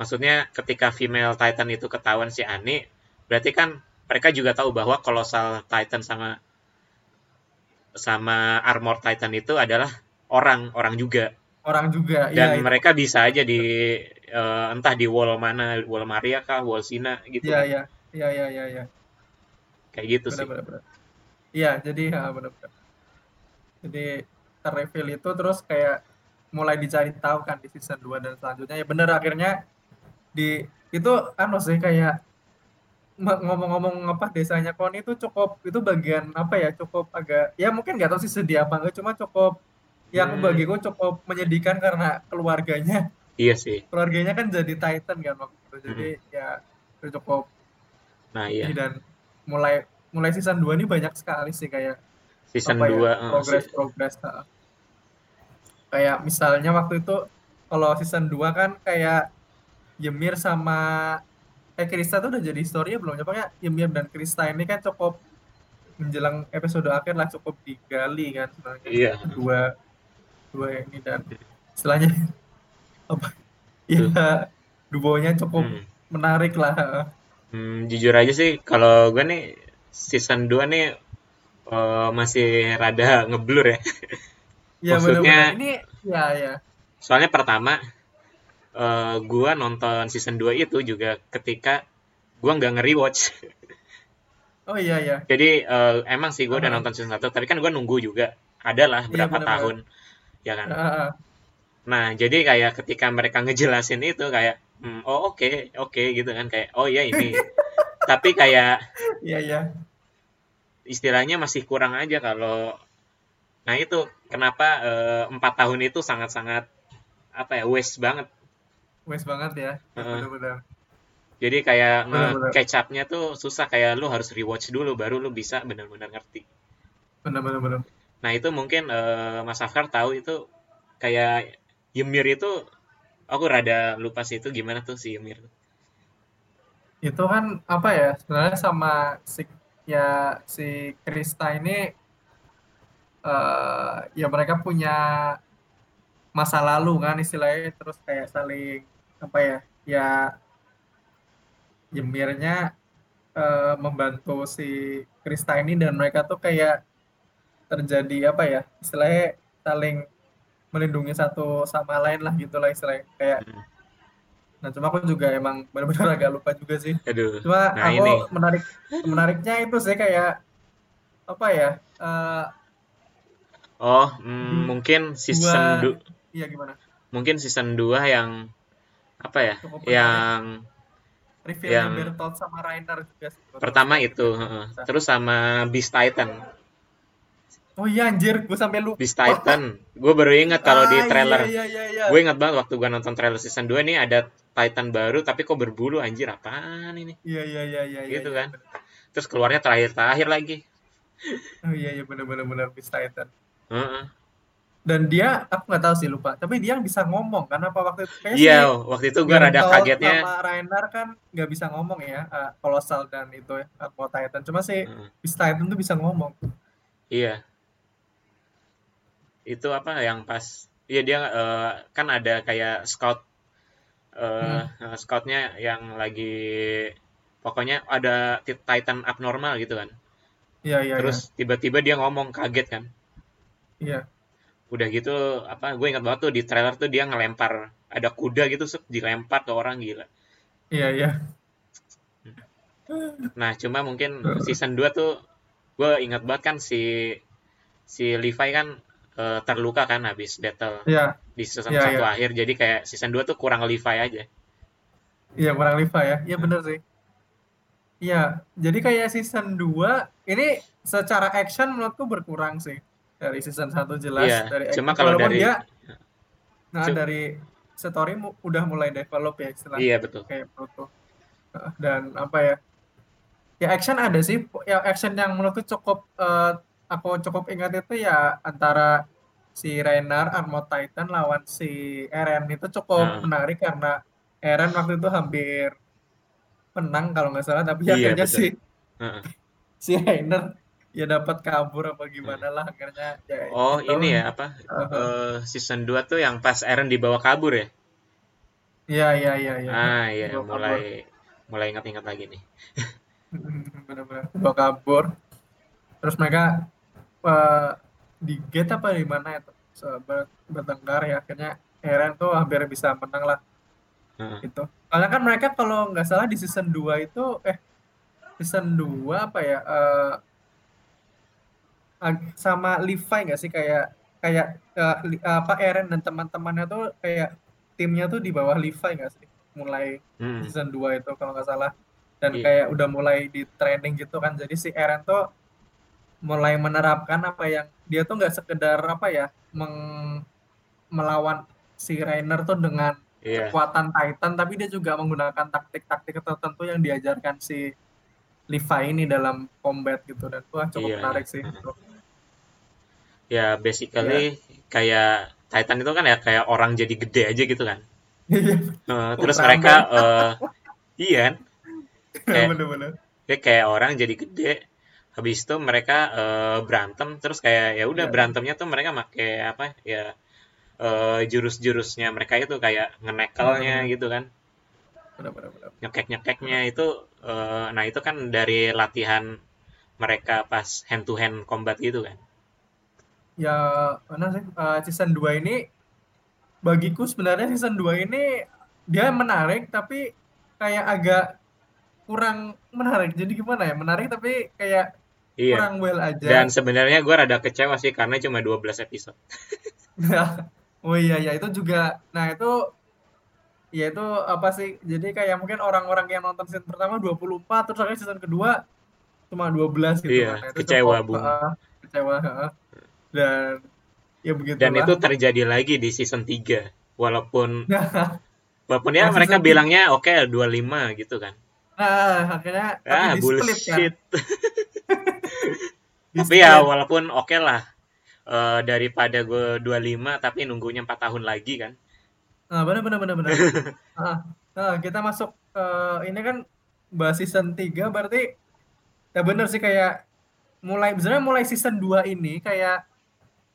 maksudnya ketika female Titan itu ketahuan si Ani berarti kan mereka juga tahu bahwa Colossal Titan sama sama Armor Titan itu adalah orang orang juga orang juga dan iya, mereka itu. bisa aja di uh, entah di wall mana wall Maria kah wall Sina gitu iya iya iya iya iya ya. kayak gitu bener, sih bener, bener. iya jadi ya benar-benar jadi terreveal itu terus kayak mulai dicari tahu kan di season 2 dan selanjutnya ya bener akhirnya di itu anu sih kayak ngomong-ngomong apa desanya kon itu cukup itu bagian apa ya cukup agak ya mungkin nggak tahu sih sedih apa enggak cuma cukup yang hmm. bagiku cukup menyedihkan karena keluarganya Iya sih. Keluarganya kan jadi Titan kan waktu itu. Jadi hmm. ya itu cukup. Nah iya. Dan mulai mulai season 2 ini banyak sekali sih kayak season apa 2 ya, progress uh, progress. Uh. Kayak misalnya waktu itu kalau season 2 kan kayak Ymir sama eh Krista tuh udah jadi historinya belum? Pokoknya Ymir dan Krista ini kan cukup menjelang episode akhir lah cukup digali kan sebenarnya. Iya. Dua dua ini dan istilahnya apa ya duonya cukup hmm. menarik lah hmm, jujur aja sih kalau gue nih season 2 nih uh, masih rada ngeblur ya ya maksudnya bener -bener. ini ya ya soalnya pertama uh, gue nonton season 2 itu juga ketika gue nggak ngeri-watch Oh iya iya. Jadi uh, emang sih gue udah nonton season 1, tapi kan gue nunggu juga. Ada lah iya, berapa iya, bener -bener. tahun. Ya kan. Uh. Nah, jadi kayak ketika mereka ngejelasin itu kayak, hmm, oh oke, okay, oke okay, gitu kan kayak, oh iya ini. Tapi kayak, iya iya. Istilahnya masih kurang aja kalau, nah itu kenapa eh, empat uh, tahun itu sangat-sangat apa ya waste banget. Waste banget ya, uh, benar Jadi kayak catch up-nya tuh susah kayak lu harus rewatch dulu baru lu bisa benar-benar ngerti. Benar-benar. Nah itu mungkin uh, Mas Afkar tahu itu kayak Ymir itu aku rada lupa sih itu gimana tuh si Ymir itu kan apa ya sebenarnya sama si ya si Krista ini uh, ya mereka punya masa lalu kan istilahnya terus kayak saling apa ya ya Ymirnya uh, membantu si Krista ini dan mereka tuh kayak terjadi apa ya istilahnya saling melindungi satu sama lain lah gitu lah istilahnya kayak hmm. nah cuma aku juga emang benar-benar agak lupa juga sih Aduh, cuma nah aku ini. menarik menariknya itu sih kayak apa ya uh, oh mm, mungkin season dua iya gimana mungkin season 2 yang apa ya Cukup yang reveal yang Bertolt sama Rainer juga sih. pertama itu terus sama Beast Titan Oh iya anjir, gue sampai lupa. Beast Titan gue baru ingat kalau di Ah, trailer Iya, iya, iya, iya. gue ingat banget waktu gue nonton trailer season 2 nih ada Titan baru tapi kok berbulu anjir apaan ini Iya, iya, iya, iya. iya, gitu iya, kan terus keluarnya terakhir-terakhir lagi. Oh iya, iya, bener-bener bener Beast Titan. Heeh. Dan dia, aku nggak tahu sih lupa. Tapi dia bisa ngomong kan apa waktu itu? Iya si waktu itu gue rada kagetnya sama Rainer kan nggak bisa ngomong ya, Colossal dan itu ya, Armo Titan. Cuma si Heeh. Beast Titan tuh bisa ngomong. iya itu apa yang pas iya dia eh, kan ada kayak scout eh Hmm. eh, scoutnya yang lagi pokoknya ada ti- Titan abnormal gitu kan Iya, iya, iya. terus tiba-tiba dia ngomong kaget kan Iya. udah gitu apa gue ingat banget tuh di trailer tuh dia ngelempar ada kuda gitu set, dilempar ke orang gila Iya, iya. nah cuma mungkin season 2 tuh gue ingat banget kan si si Levi kan eh, terluka kan habis battle Iya, di season Iya, satu iya. akhir jadi kayak season 2 tuh kurang Levi aja iya kurang Levi ya. Iya bener sih. Iya, jadi kayak season 2 ini secara action menurutku berkurang sih. Dari season 1 jelas iya dari cuma action. kalau Walaupun dari dia nah cu- dari story mu- udah mulai develop ya istilahnya iya betul kayak. Heeh, Dan apa ya? Ya action ada sih. Ya action yang menurutku cukup eh, aku cukup ingat itu ya antara si Reiner Armor Titan lawan si Eren. Itu cukup Nah, menarik karena Eren waktu itu hampir menang kalau nggak salah tapi iya akhirnya betul. si Heeh. si Reiner ya dapat kabur apa gimana lah akhirnya ya oh itu. ini ya apa Heeh. eh, season 2 tuh yang pas Eren dibawa kabur ya? Iya iya iya iya. Ah iya dibawa kabur. mulai mulai ingat-ingat lagi nih. Benar-benar dibawa kabur. Terus mereka di gate apa di mana itu ber- bertengkar ya akhirnya Eren tuh hampir bisa menang lah. Heeh. itu karena kan mereka kalau nggak salah di season 2 itu eh season 2 apa ya ag- sama Levi nggak sih? Kayak kayak li- apa Eren dan teman-temannya tuh kayak timnya tuh di bawah Levi nggak sih? Mulai Hmm, season 2 itu kalau nggak salah. Dan iya. kayak udah mulai di training gitu kan. Jadi si Eren tuh mulai menerapkan apa yang dia tuh nggak sekedar apa ya meng- melawan si Rainer tuh dengan iya. kekuatan Titan tapi dia juga menggunakan taktik-taktik tertentu yang diajarkan si Levi ini dalam combat gitu. Dan wah cukup iya iya. menarik sih. Heeh. itu. ya ya basically kayak Titan itu kan ya kayak orang jadi gede aja gitu kan. Iya, Eh, terus mereka eh iya kan? kayak kayak orang jadi gede habis itu mereka eh, berantem terus kayak ya udah Iya, berantemnya tuh mereka pakai apa ya eh, jurus-jurusnya mereka itu kayak ngenekelnya bener-bener gitu kan. Bener-bener bener. nyekek-nyekeknya itu eh, nah itu kan dari latihan mereka pas hand to hand combat gitu kan. Ya mana sih eh, season 2 ini bagiku sebenarnya season 2 ini dia menarik tapi kayak agak kurang menarik. Jadi gimana ya menarik tapi kayak iya. Kurang well dan aja sebenarnya gue rada kecewa sih karena cuma 12 episode. Oh iya ya itu juga nah itu ya itu apa sih? Jadi kayak mungkin orang-orang yang nonton season pertama 24 terus akhirnya season kedua cuma 12 gitu. Iya kan kecewa eh, kecewa dan ya dan begitulah itu terjadi lagi di season 3 walaupun walaupun ya nah mereka season 3 bilangnya oke 25 gitu kan. Nah akhirnya tapi ah di split kan tapi ya walaupun oke lah. Eh, daripada gue 25 tapi nunggunya 4 tahun lagi kan? Nah benar benar benar benar. Nah, nah, kita masuk eh, ini kan bahas season 3 berarti ya bener sih kayak mulai sebenarnya mulai season 2 ini kayak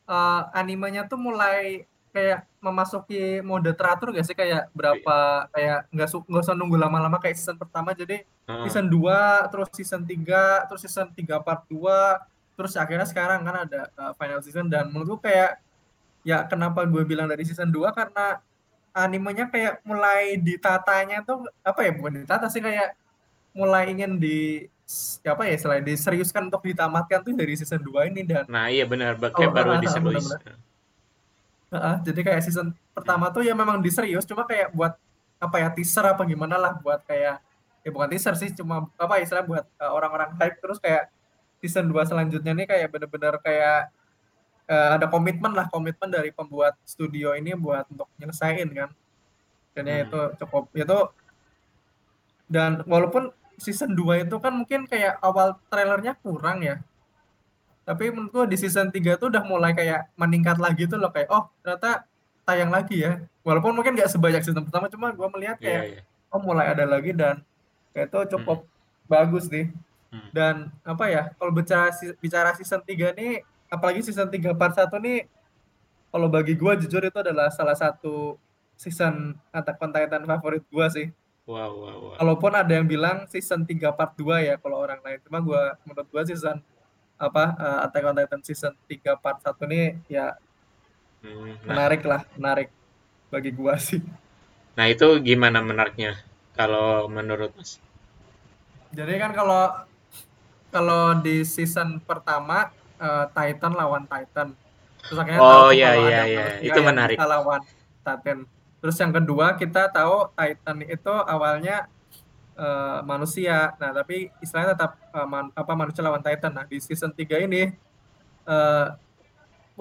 eh, animenya tuh mulai kayak memasuki mode teratur gak sih? Kayak berapa kayak nggak nggak usah nunggu lama-lama kayak season pertama. Jadi Heeh. season 2 terus season 3 terus season 3 part 2 terus akhirnya sekarang kan ada uh, final season. Dan menurutku kayak ya kenapa gue bilang dari season 2 karena animenya kayak mulai ditatanya tuh apa ya bukan ditata sih kayak mulai ingin di apa ya selain diseriuskan untuk ditamatkan tuh dari season 2 ini dan nah iya benar oh kayak baru ah, ah, diserius Heeh, jadi kayak season pertama tuh ya memang diserius cuma kayak buat apa ya teaser apa gimana lah buat kayak ya bukan teaser sih cuma apa istilah buat uh, orang-orang hype terus kayak season 2 selanjutnya nih kayak bener-bener kayak uh, ada komitmen lah komitmen dari pembuat studio ini buat untuk nyelesain kan dan hmm. itu cukup itu dan walaupun season 2 itu kan mungkin kayak awal trailernya kurang ya tapi menurut gua di season 3 tuh udah mulai kayak meningkat lagi tuh loh kayak oh ternyata tayang lagi ya walaupun mungkin gak sebanyak season pertama cuma gua melihat iya, kayak yeah, yeah. oh mulai ada lagi dan itu cukup hmm. bagus nih hmm. dan apa ya kalau bicara bicara season 3 nih apalagi season 3 part 1 nih kalau bagi gua jujur itu adalah salah satu season Attack on Titan favorit gua sih Wow, wow, wow. Walaupun ada yang bilang season 3 part 2 ya kalau orang lain. Cuma gua menurut gua season apa uh, Attack on Titan season 3 part 1 ini ya hmm, nah. menarik lah, menarik bagi gua sih. Nah, itu gimana menariknya kalau menurut Mas? Jadi kan kalau kalau di season pertama uh, Titan lawan Titan. Terus akhirnya oh iya iya iya, itu menarik. Kita lawan Titan. Terus yang kedua kita tahu Titan itu awalnya uh, manusia. Nah, tapi istilahnya tetap uh, man, apa manusia lawan Titan. Nah, di season 3 ini uh,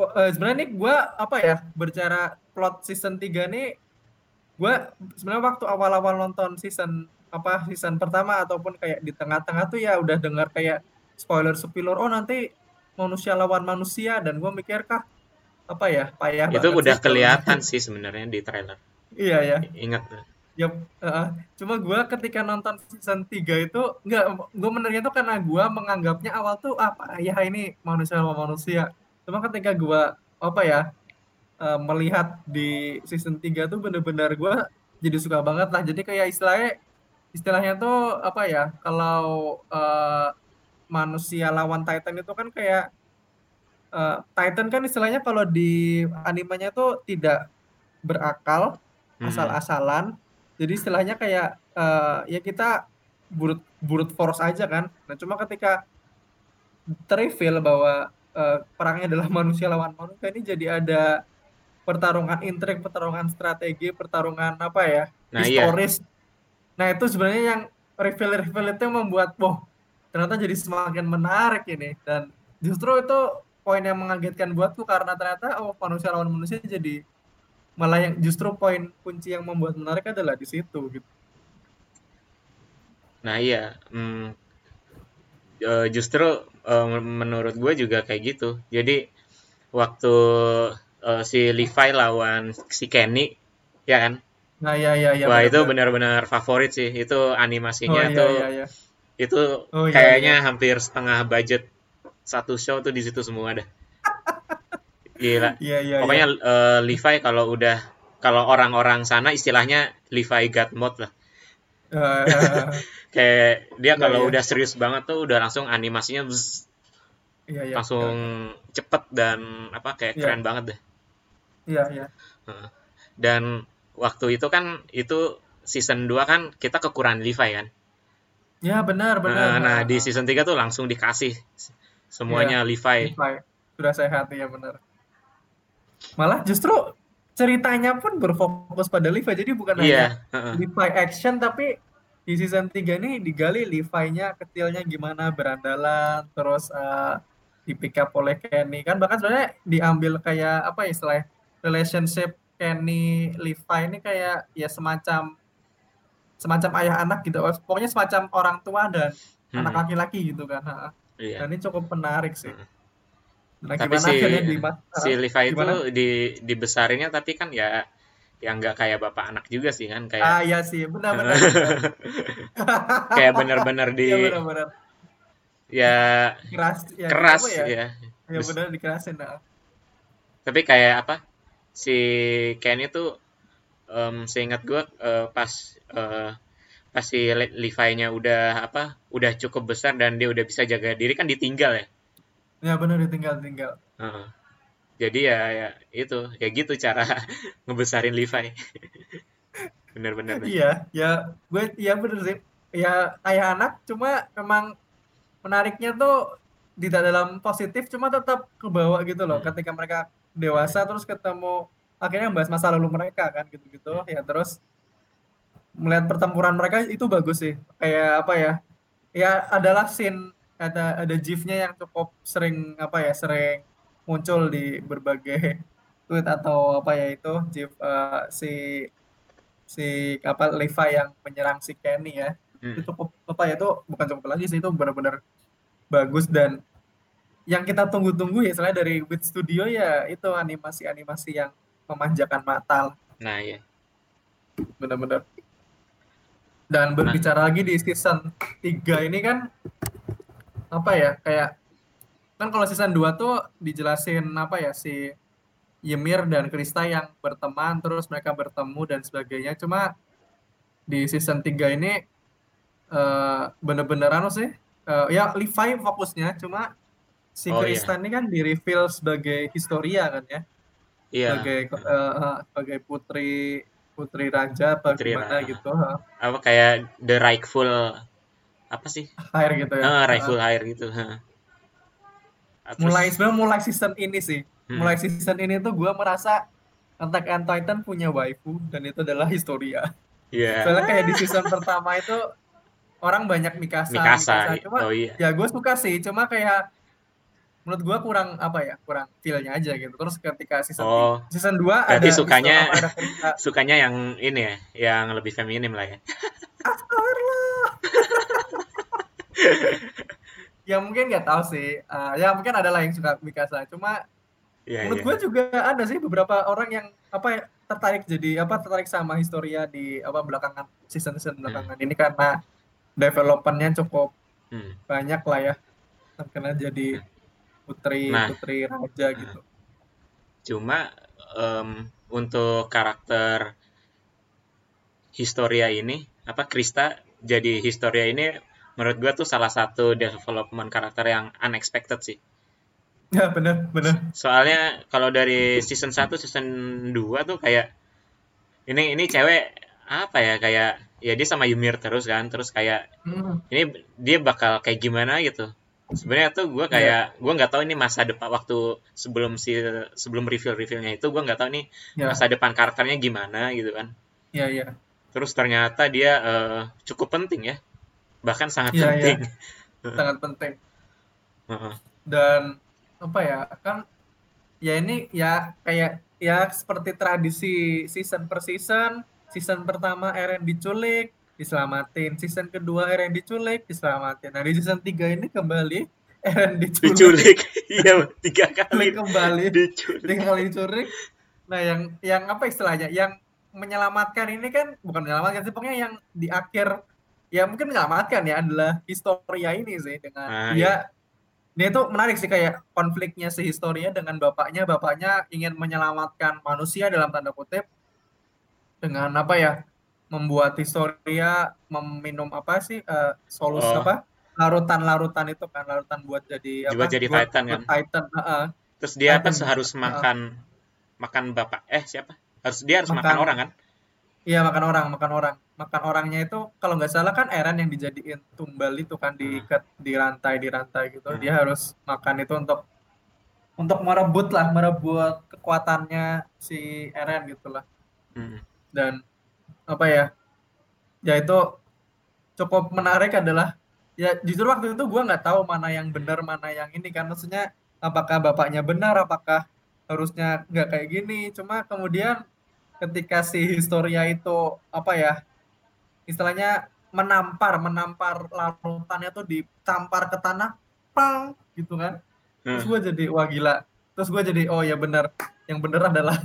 uh, sebenarnya nih gue apa ya bercara plot season 3 nih gue sebenarnya waktu awal-awal nonton season apa season pertama ataupun kayak di tengah-tengah tuh ya udah dengar kayak spoiler spoiler oh nanti manusia lawan manusia. Dan gue mikir kah apa ya payah itu udah sih, kelihatan sih sebenarnya di trailer. Iya ya. Ingat ya uh, cuma gue ketika nonton season 3 itu nggak gue menerima itu karena gue menganggapnya awal tuh apa ya ini manusia sama manusia. Cuma ketika gue apa ya uh, melihat di season 3 tuh bener-bener gue jadi suka banget lah. Jadi kayak istilahnya istilahnya tuh apa ya kalau uh, manusia lawan Titan itu kan kayak uh, Titan kan istilahnya kalau di animenya tuh tidak berakal hmm. Jadi istilahnya kayak uh, ya kita burut burut force aja kan nah cuma ketika terreveal bahwa uh, perangnya adalah manusia lawan manusia ini jadi ada pertarungan intrik pertarungan strategi pertarungan apa ya nah, iya. historis iya. nah itu sebenarnya yang reveal reveal itu yang membuat wah ternyata jadi semakin menarik ini dan justru itu poin yang mengagetkan buatku karena ternyata oh manusia lawan manusia jadi malah yang justru poin kunci yang membuat menarik adalah di situ gitu. Nah iya, hmm, justru menurut gue juga kayak gitu. Jadi waktu uh, si Levi lawan si Kenny, ya kan? Nah iya iya iya. Wah itu benar-benar favorit sih. Itu animasinya oh, iya, tuh, iya, iya. itu oh, iya, kayaknya iya. hampir setengah budget satu show tuh di situ semua ada. Gila. Iya, iya, Pokoknya iya. Uh, Levi kalau udah kalau orang-orang sana istilahnya Levi God mode lah. Uh, kayak dia iya, kalau iya. udah serius banget tuh udah langsung animasinya bzz, iya, iya, langsung iya. cepet dan apa kayak iya. keren banget deh. Iya iya. Dan waktu itu kan itu season 2 kan kita kekurangan Levi kan. Ya benar benar. Nah, nah di season 3 tuh langsung dikasih semuanya ya, Levi. Levi. Sudah sehat ya benar malah justru ceritanya pun berfokus pada Levi jadi bukan yeah. hanya uh-uh. Levi action tapi di season 3 ini digali Levi-nya kecilnya gimana berandalan terus uh, di pick up oleh Kenny kan bahkan sebenarnya diambil kayak apa ya istilah relationship Kenny Levi ini kayak ya semacam semacam ayah anak gitu pokoknya semacam orang tua dan hmm. anak laki-laki gitu kan iya. dan ini cukup menarik sih hmm. Nah, tapi si, di, si Levi itu di dibesarinnya tapi kan ya yang nggak kayak bapak anak juga sih kan kayak ah iya sih benar-benar kayak benar-benar di ya, benar -benar. ya keras ya, keras ya, ya. ya benar dikerasin nah. tapi kayak apa si Ken itu um, seingat gue uh, pas uh, pas si Levi-nya udah apa udah cukup besar dan dia udah bisa jaga diri kan ditinggal ya Ya benar ditinggal tinggal. Uh, jadi ya, ya itu ya gitu cara ngebesarin Levi. Bener-bener. Iya, ya gue iya bener sih. Ya ayah anak cuma emang menariknya tuh tidak dalam positif cuma tetap ke bawah gitu loh. Hmm. Ketika mereka dewasa terus ketemu akhirnya bahas masa lalu mereka kan gitu-gitu ya terus melihat pertempuran mereka itu bagus sih kayak apa ya ya adalah scene ada ada gifnya yang cukup sering apa ya sering muncul di berbagai tweet atau apa ya itu gif uh, si si apa Levi yang menyerang si Kenny ya hmm. itu cukup apa ya itu bukan cukup lagi sih itu benar-benar bagus dan yang kita tunggu-tunggu ya selain dari Wit Studio ya itu animasi-animasi yang memanjakan mata Nah, iya. Benar-benar. Dan berbicara nah. lagi di season 3 ini kan apa ya kayak kan kalau season 2 tuh dijelasin apa ya si Ymir dan Krista yang berteman terus mereka bertemu dan sebagainya cuma di season 3 ini uh, bener-bener anu sih uh, ya Levi fokusnya cuma si oh, Krista iya. ini kan di reveal sebagai historia kan ya iya. sebagai uh, sebagai putri putri raja apa putri gitu apa kayak the rightful apa sih air gitu ya uh, rightful uh. air gitu ha. Terus, mulai sebenarnya mulai season ini sih hmm. mulai season ini tuh gue merasa Attack on Titan punya waifu dan itu adalah Historia yeah. soalnya kayak di season pertama itu orang banyak Mikasa, Mikasa, Mikasa. cuma oh, iya. ya gue suka sih cuma kayak menurut gua kurang apa ya kurang feelnya aja gitu terus ketika season oh, season 2 ada sukanya ada sukanya yang ini ya yang lebih feminim lah ya ya mungkin nggak tahu sih uh, ya mungkin adalah yang suka Mikasa cuma yeah, menurut yeah. gue juga ada sih beberapa orang yang apa ya, tertarik jadi apa tertarik sama historia di apa belakangan season season hmm. belakangan hmm. ini karena developmentnya cukup hmm. banyak lah ya terkena jadi hmm putri nah, putri raja gitu. Cuma um, untuk karakter Historia ini apa Krista jadi Historia ini menurut gua tuh salah satu development karakter yang unexpected sih. Ya benar benar soalnya kalau dari season 1 season 2 tuh kayak ini ini cewek apa ya kayak ya dia sama Ymir terus kan terus kayak hmm. ini dia bakal kayak gimana gitu sebenarnya tuh gue kayak yeah. gue nggak tahu ini masa depan waktu sebelum si sebelum reveal revealnya itu gue nggak tahu nih yeah. masa depan karakternya gimana gitu kan iya yeah, iya yeah. terus ternyata dia uh, cukup penting ya bahkan sangat yeah, penting yeah. sangat penting dan apa ya kan ya ini ya kayak ya seperti tradisi season per season season pertama Eren diculik diselamatin. Season kedua Eren diculik, diselamatin. Nah di season tiga ini kembali Eren diculik. Diculik, iya tiga kali kembali. Diculik. Tiga kali diculik. Nah yang yang apa istilahnya? Yang menyelamatkan ini kan bukan menyelamatkan sih, pokoknya yang di akhir ya mungkin menyelamatkan ya adalah historia ini sih dengan ah, dia iya. dia itu menarik sih kayak konfliknya si historia dengan bapaknya bapaknya ingin menyelamatkan manusia dalam tanda kutip dengan apa ya membuat historia meminum apa sih uh, solus oh. apa larutan-larutan itu kan larutan buat jadi apa buat jadi buat, Titan buat kan Titan uh, uh. terus dia Titan, kan harus makan uh, makan bapak eh siapa harus dia harus makan, makan orang kan iya makan orang makan orang makan orangnya itu kalau nggak salah kan Eren yang dijadiin tumbal itu kan diikat hmm. di rantai di rantai gitu hmm. dia harus makan itu untuk untuk merebut lah merebut kekuatannya si Eren gitulah hmm. dan apa ya ya itu cukup menarik adalah ya jujur waktu itu gue nggak tahu mana yang benar mana yang ini kan. Maksudnya apakah bapaknya benar apakah harusnya nggak kayak gini. Cuma kemudian ketika si historia itu apa ya istilahnya menampar menampar larutannya tuh ditampar ke tanah pang gitu kan. Terus hmm. gue jadi wah gila. Terus gue jadi oh ya benar. Yang benar adalah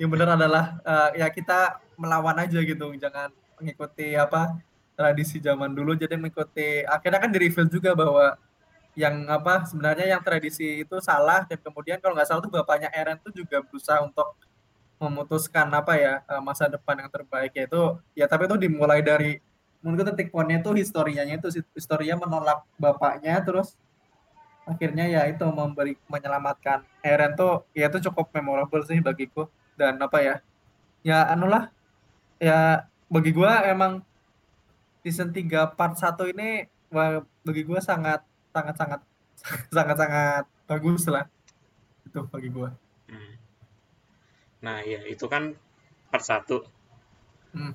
yang benar adalah uh, ya kita melawan aja gitu jangan mengikuti apa tradisi zaman dulu jadi mengikuti. Akhirnya kan di reveal juga bahwa yang apa sebenarnya yang tradisi itu salah dan kemudian kalau nggak salah tuh bapaknya Eren tuh juga berusaha untuk memutuskan apa ya eh, masa depan yang terbaik yaitu ya tapi itu dimulai dari mungkin titik poinnya itu historianya itu historia menolak bapaknya terus akhirnya ya itu memberi menyelamatkan Eren tuh ya itu cukup memorable sih bagiku. Dan apa ya ya anulah ya bagi gue emang season 3 part 1 ini bagi gue sangat sangat sangat sangat sangat bagus lah itu bagi gue hmm. nah ya itu kan part 1 hmm.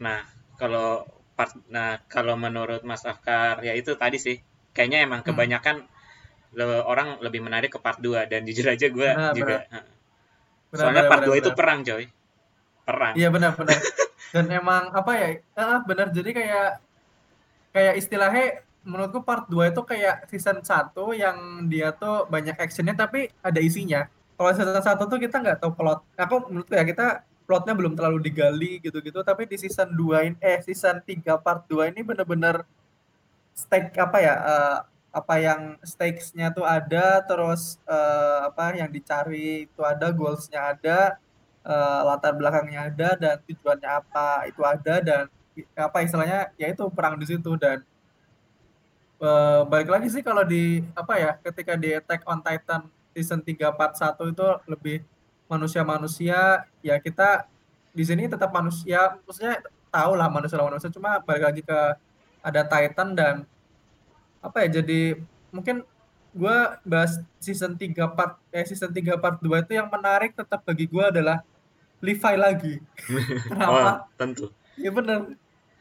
nah kalau part nah kalau menurut Mas Afkar ya itu tadi sih kayaknya emang Hmm. kebanyakan le- orang lebih menarik ke part 2 dan jujur aja gue Benar, juga. Benar, soalnya benar, part benar, 2 itu perang coy perang Iya benar benar. Dan emang apa ya? Ah, benar jadi kayak kayak istilahnya menurutku part 2 itu kayak season 1 yang dia tuh banyak actionnya tapi ada isinya. Kalau season 1 tuh kita nggak tahu plot. Aku menurutku ya kita plotnya belum terlalu digali gitu-gitu tapi di season 2 ini eh season 3 part 2 ini bener-bener stake apa ya eh, apa yang stakes-nya tuh ada terus eh, apa yang dicari itu ada goals-nya ada eh, latar belakangnya ada dan tujuannya apa itu ada dan apa istilahnya yaitu perang di situ dan eh, balik lagi sih kalau di apa ya ketika di Attack on Titan season 3 part 1 itu lebih manusia-manusia ya kita di sini tetap manusia maksudnya tahu lah manusia manusia cuma balik lagi ke ada Titan dan apa ya jadi mungkin gue bahas season 3 part eh season 3 part 2 itu yang menarik tetap bagi gue adalah Levi lagi. oh Kenapa? tentu Ya bener.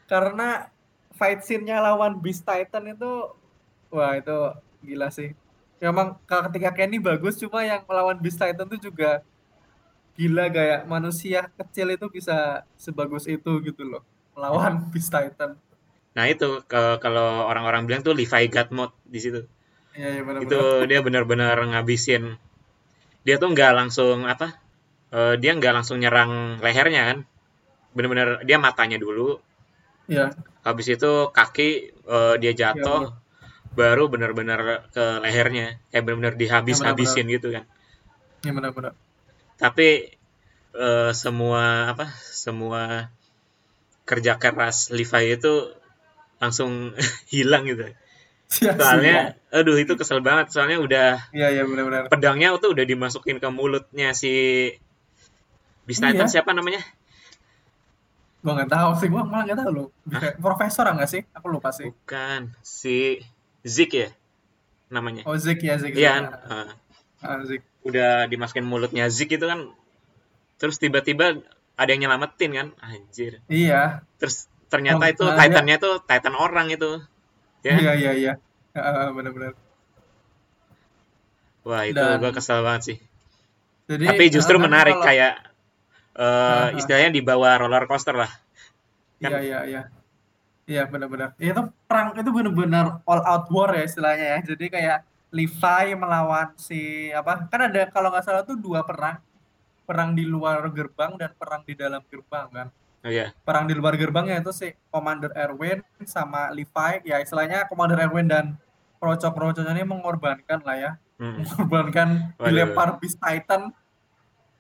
Karena fight scene-nya lawan Beast Titan itu wah itu gila sih. Ya, Emang ketika Kenny bagus cuma yang melawan Beast Titan itu juga gila kayak manusia kecil itu bisa sebagus itu gitu loh melawan Beast Titan. nah itu ke- kalau orang-orang bilang tuh Levi God mode di situ Iya iya benar-benar. itu dia benar-benar ngabisin dia tuh nggak langsung apa eh, dia nggak langsung nyerang lehernya kan benar-benar dia matanya dulu Iya. habis itu kaki eh, dia jatuh baru benar-benar ke lehernya kayak benar-benar dihabis-habisin gitu kan Iya benar-benar. tapi eh, semua apa semua kerja keras Levi itu langsung hilang gitu Sia-sia. soalnya aduh itu kesel banget soalnya udah Iya iya benar-benar. pedangnya tuh udah dimasukin ke mulutnya si Beast Iya. Titan siapa namanya Gua nggak tahu sih, gua malah nggak tahu. Kayak Profesor nggak sih? Aku lupa sih. bukan si Zik ya namanya Oh Zik ya Zik. iya? Zik. Eh, Ah, Zik. udah dimasukin mulutnya Zik itu kan terus tiba-tiba ada yang nyelamatin kan anjir Iya. terus ternyata Oh, itu nah, Titannya tuh Titan orang itu ya Iya iya iya. Ah, benar-benar. wah itu Dan- gua kesel banget sih Jadi tapi justru menarik kalau- kayak ah. istilahnya di bawah roller coaster lah kan- Iya iya iya. Iya benar-benar. Itu perang itu benar-benar all out war ya istilahnya ya. Jadi kayak Levi melawan si apa? Kan ada kalau nggak salah tuh dua perang. Perang di luar gerbang dan perang di dalam gerbang kan. oh iya perang di luar gerbangnya itu si Commander Erwin sama Levi ya istilahnya Commander Erwin dan perocok-perocoknya ini mengorbankan lah ya Hmm. mengorbankan Waduh. dilempar Beast Titan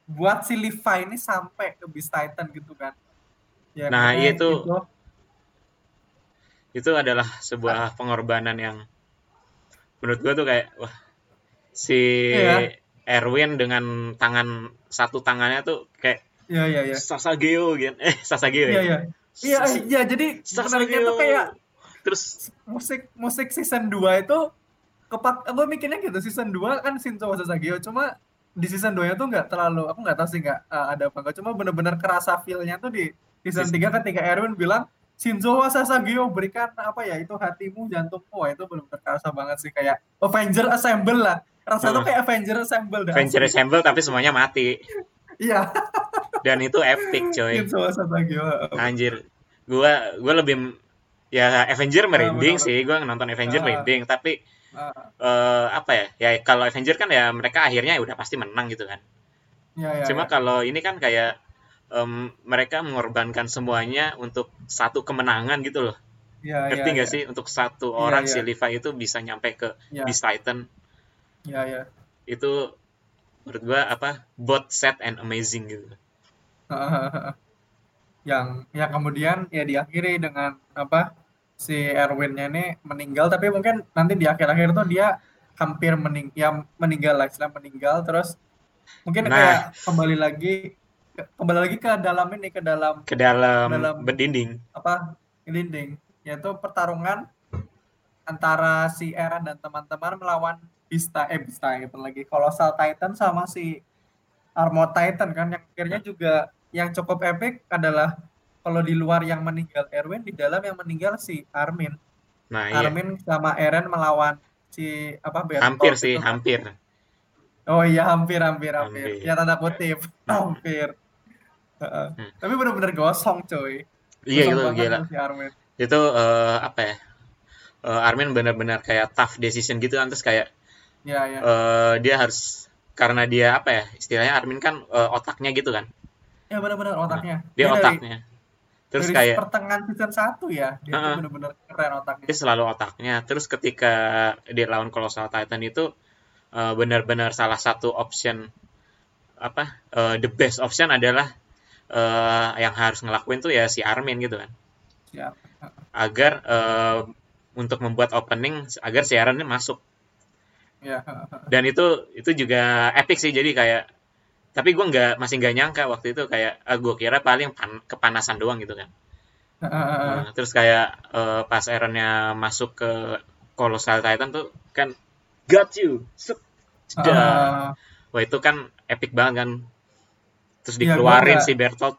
buat si Levi ini sampai ke Beast Titan gitu kan. Ya Nah, makanya itu itu adalah sebuah pengorbanan yang menurut gua tuh kayak wah si Iya. Erwin dengan tangan satu tangannya tuh kayak iya iya iya. Sasageo gitu. Eh Sasageo iya ya? Iya iya. Sas- iya jadi menariknya tuh kayak terus? Musik musik season 2 itu kepak gue mikirnya gitu season 2 kan Shinzo Sasageo cuma di season 2 nya tuh nggak terlalu aku nggak tahu sih nggak uh, ada apa nggak. Cuma bener-bener kerasa feel-nya tuh di season 3 ketika Erwin bilang Shinzo Sasageo berikan apa ya itu hatimu jantungmu. Wah, itu bener-bener kerasa banget sih kayak Avenger Assemble lah. Rasa tuh Hmm. kayak Avenger Assemble dah. Avenger. Assemble tapi semuanya mati. Iya. Dan itu epic coy. Shinzo Sasageo anjir. Gua gua lebih ya Avenger merinding sih. Gua nonton Avenger merinding tapi Ah, eh, apa ya ya kalau Avenger kan ya mereka akhirnya udah pasti menang gitu kan iya iya Cuma iya. kalau ini kan kayak em, mereka mengorbankan semuanya untuk satu kemenangan gitu loh. iya Ngerti iya nggak iya. sih? Untuk satu Iya, orang si Levi itu bisa nyampe ke Iya, Beast Titan iya iya itu menurut gua apa? Both set and amazing gitu. yang yang kemudian ya diakhiri dengan apa si Erwinnya ini meninggal tapi mungkin nanti di akhir-akhir tuh dia hampir mening ya meninggal lah istilah meninggal terus mungkin Nah. kayak kembali lagi ke- kembali lagi ke dalam ini ke dalam Ke dalam Dalam- berdinding. apa dinding yaitu pertarungan antara si Eren dan teman-teman melawan Bista eh Bista gitu lagi Colossal Titan sama si Armor Titan kan yang akhirnya juga yang cukup epic adalah kalau di luar yang meninggal Erwin, di dalam yang meninggal si Armin. Nah, iya. Armin sama Eren melawan si apa Bertolt Hampir sih, itu hampir. Oh iya hampir hampir hampir. Hampir. Ya tanda kutip hampir. Hmm. Tapi bener-bener gosong coy. Iya Gosong itu gila. si Armin. Itu eh, apa ya? Eh, Armin benar-benar kayak tough decision gitu kan terus kayak Ya ya. eh, dia harus karena dia apa ya? Istilahnya Armin kan eh, otaknya gitu kan. Ya benar-benar otaknya. Dia dari, otaknya. Terus dari kayak pertengahan season 1 ya, dia tuh Heeh. bener-bener keren otaknya. dia selalu otaknya. Terus ketika dia lawan Colossal Titan itu eh, benar-benar salah satu option apa? eh, the best option adalah eh, yang harus ngelakuin tuh ya si Armin gitu kan. Siap. Agar eh, untuk membuat opening agar si ini masuk. Ya. Dan itu itu juga epic sih jadi kayak tapi gue nggak masih nggak nyangka waktu itu kayak ah, gue kira paling pan- kepanasan doang gitu kan. Nah, terus kayak eh, pas Aaronnya masuk ke Colossal Titan tuh kan got you. Set. Jedar. Wah itu kan epic banget kan. Terus Iya, gua dikeluarin nggak- si Bertolt.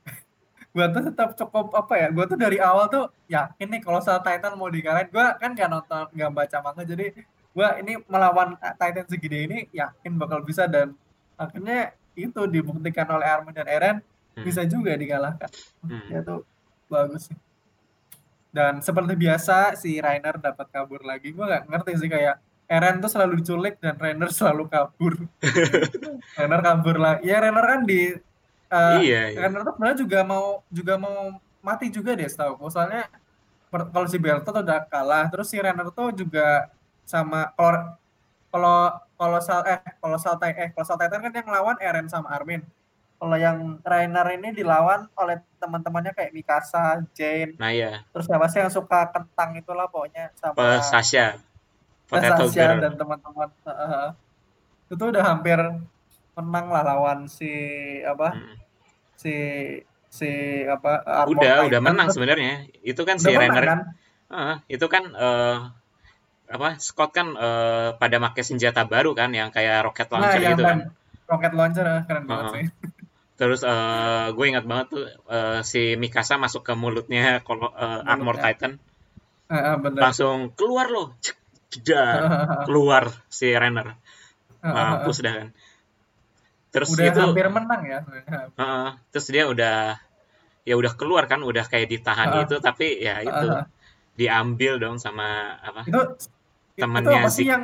gue tuh tetap cukup apa ya gue tuh dari awal tuh yakin nih kalau soal Titan mau dikalahin gue kan gak nonton gak baca manga jadi gue ini melawan Titan segede ini yakin bakal bisa dan akhirnya itu dibuktikan oleh Armin dan Eren Hmm. bisa juga dikalahkan Hmm. ya tuh bagus sih dan seperti biasa si Rainer dapat kabur lagi gue nggak ngerti sih kayak Eren tuh selalu diculik dan Rainer selalu kabur Rainer kabur lagi ya Rainer kan di eh, Iya, iya. Rainer tuh sebenarnya juga mau juga mau mati juga deh setahu soalnya kalau si Bertolt udah kalah terus si Rainer tuh juga sama kalau kalau kalau sal eh kalau sal eh kalau sal Titan kan yang lawan Eren sama Armin kalau yang Rainer ini dilawan oleh teman-temannya kayak Mikasa, Jane, Nah ya, terus siapa sih yang suka kentang itulah pokoknya sama Pe- Sasha, Potato Sasha Girl. dan teman-teman. Heeh. itu udah hampir menang lah lawan si apa Hmm. si si apa Armor Udah, Titan. udah menang sebenarnya. Itu kan udah si Rainer kan? Heeh, itu kan eh, apa Scott kan eh, pada pakai senjata baru kan yang kayak rocket Nah, launcher yang gitu kan. ban rocket launcher eh, keren banget Heeh. sih. Terus eh, gue ingat banget tuh eh, si Mikasa masuk ke mulutnya kolo- eh, Armor Mulutnya. Titan Heeh, bener. langsung keluar loh. Jedar. keluar si Rainer. Mampus dah kan. Terus udah itu hampir menang ya. heeh, terus dia udah ya udah keluar kan udah kayak ditahan Heeh. itu tapi ya itu Heeh. diambil dong sama apa Itu Temannya itu apa sih yang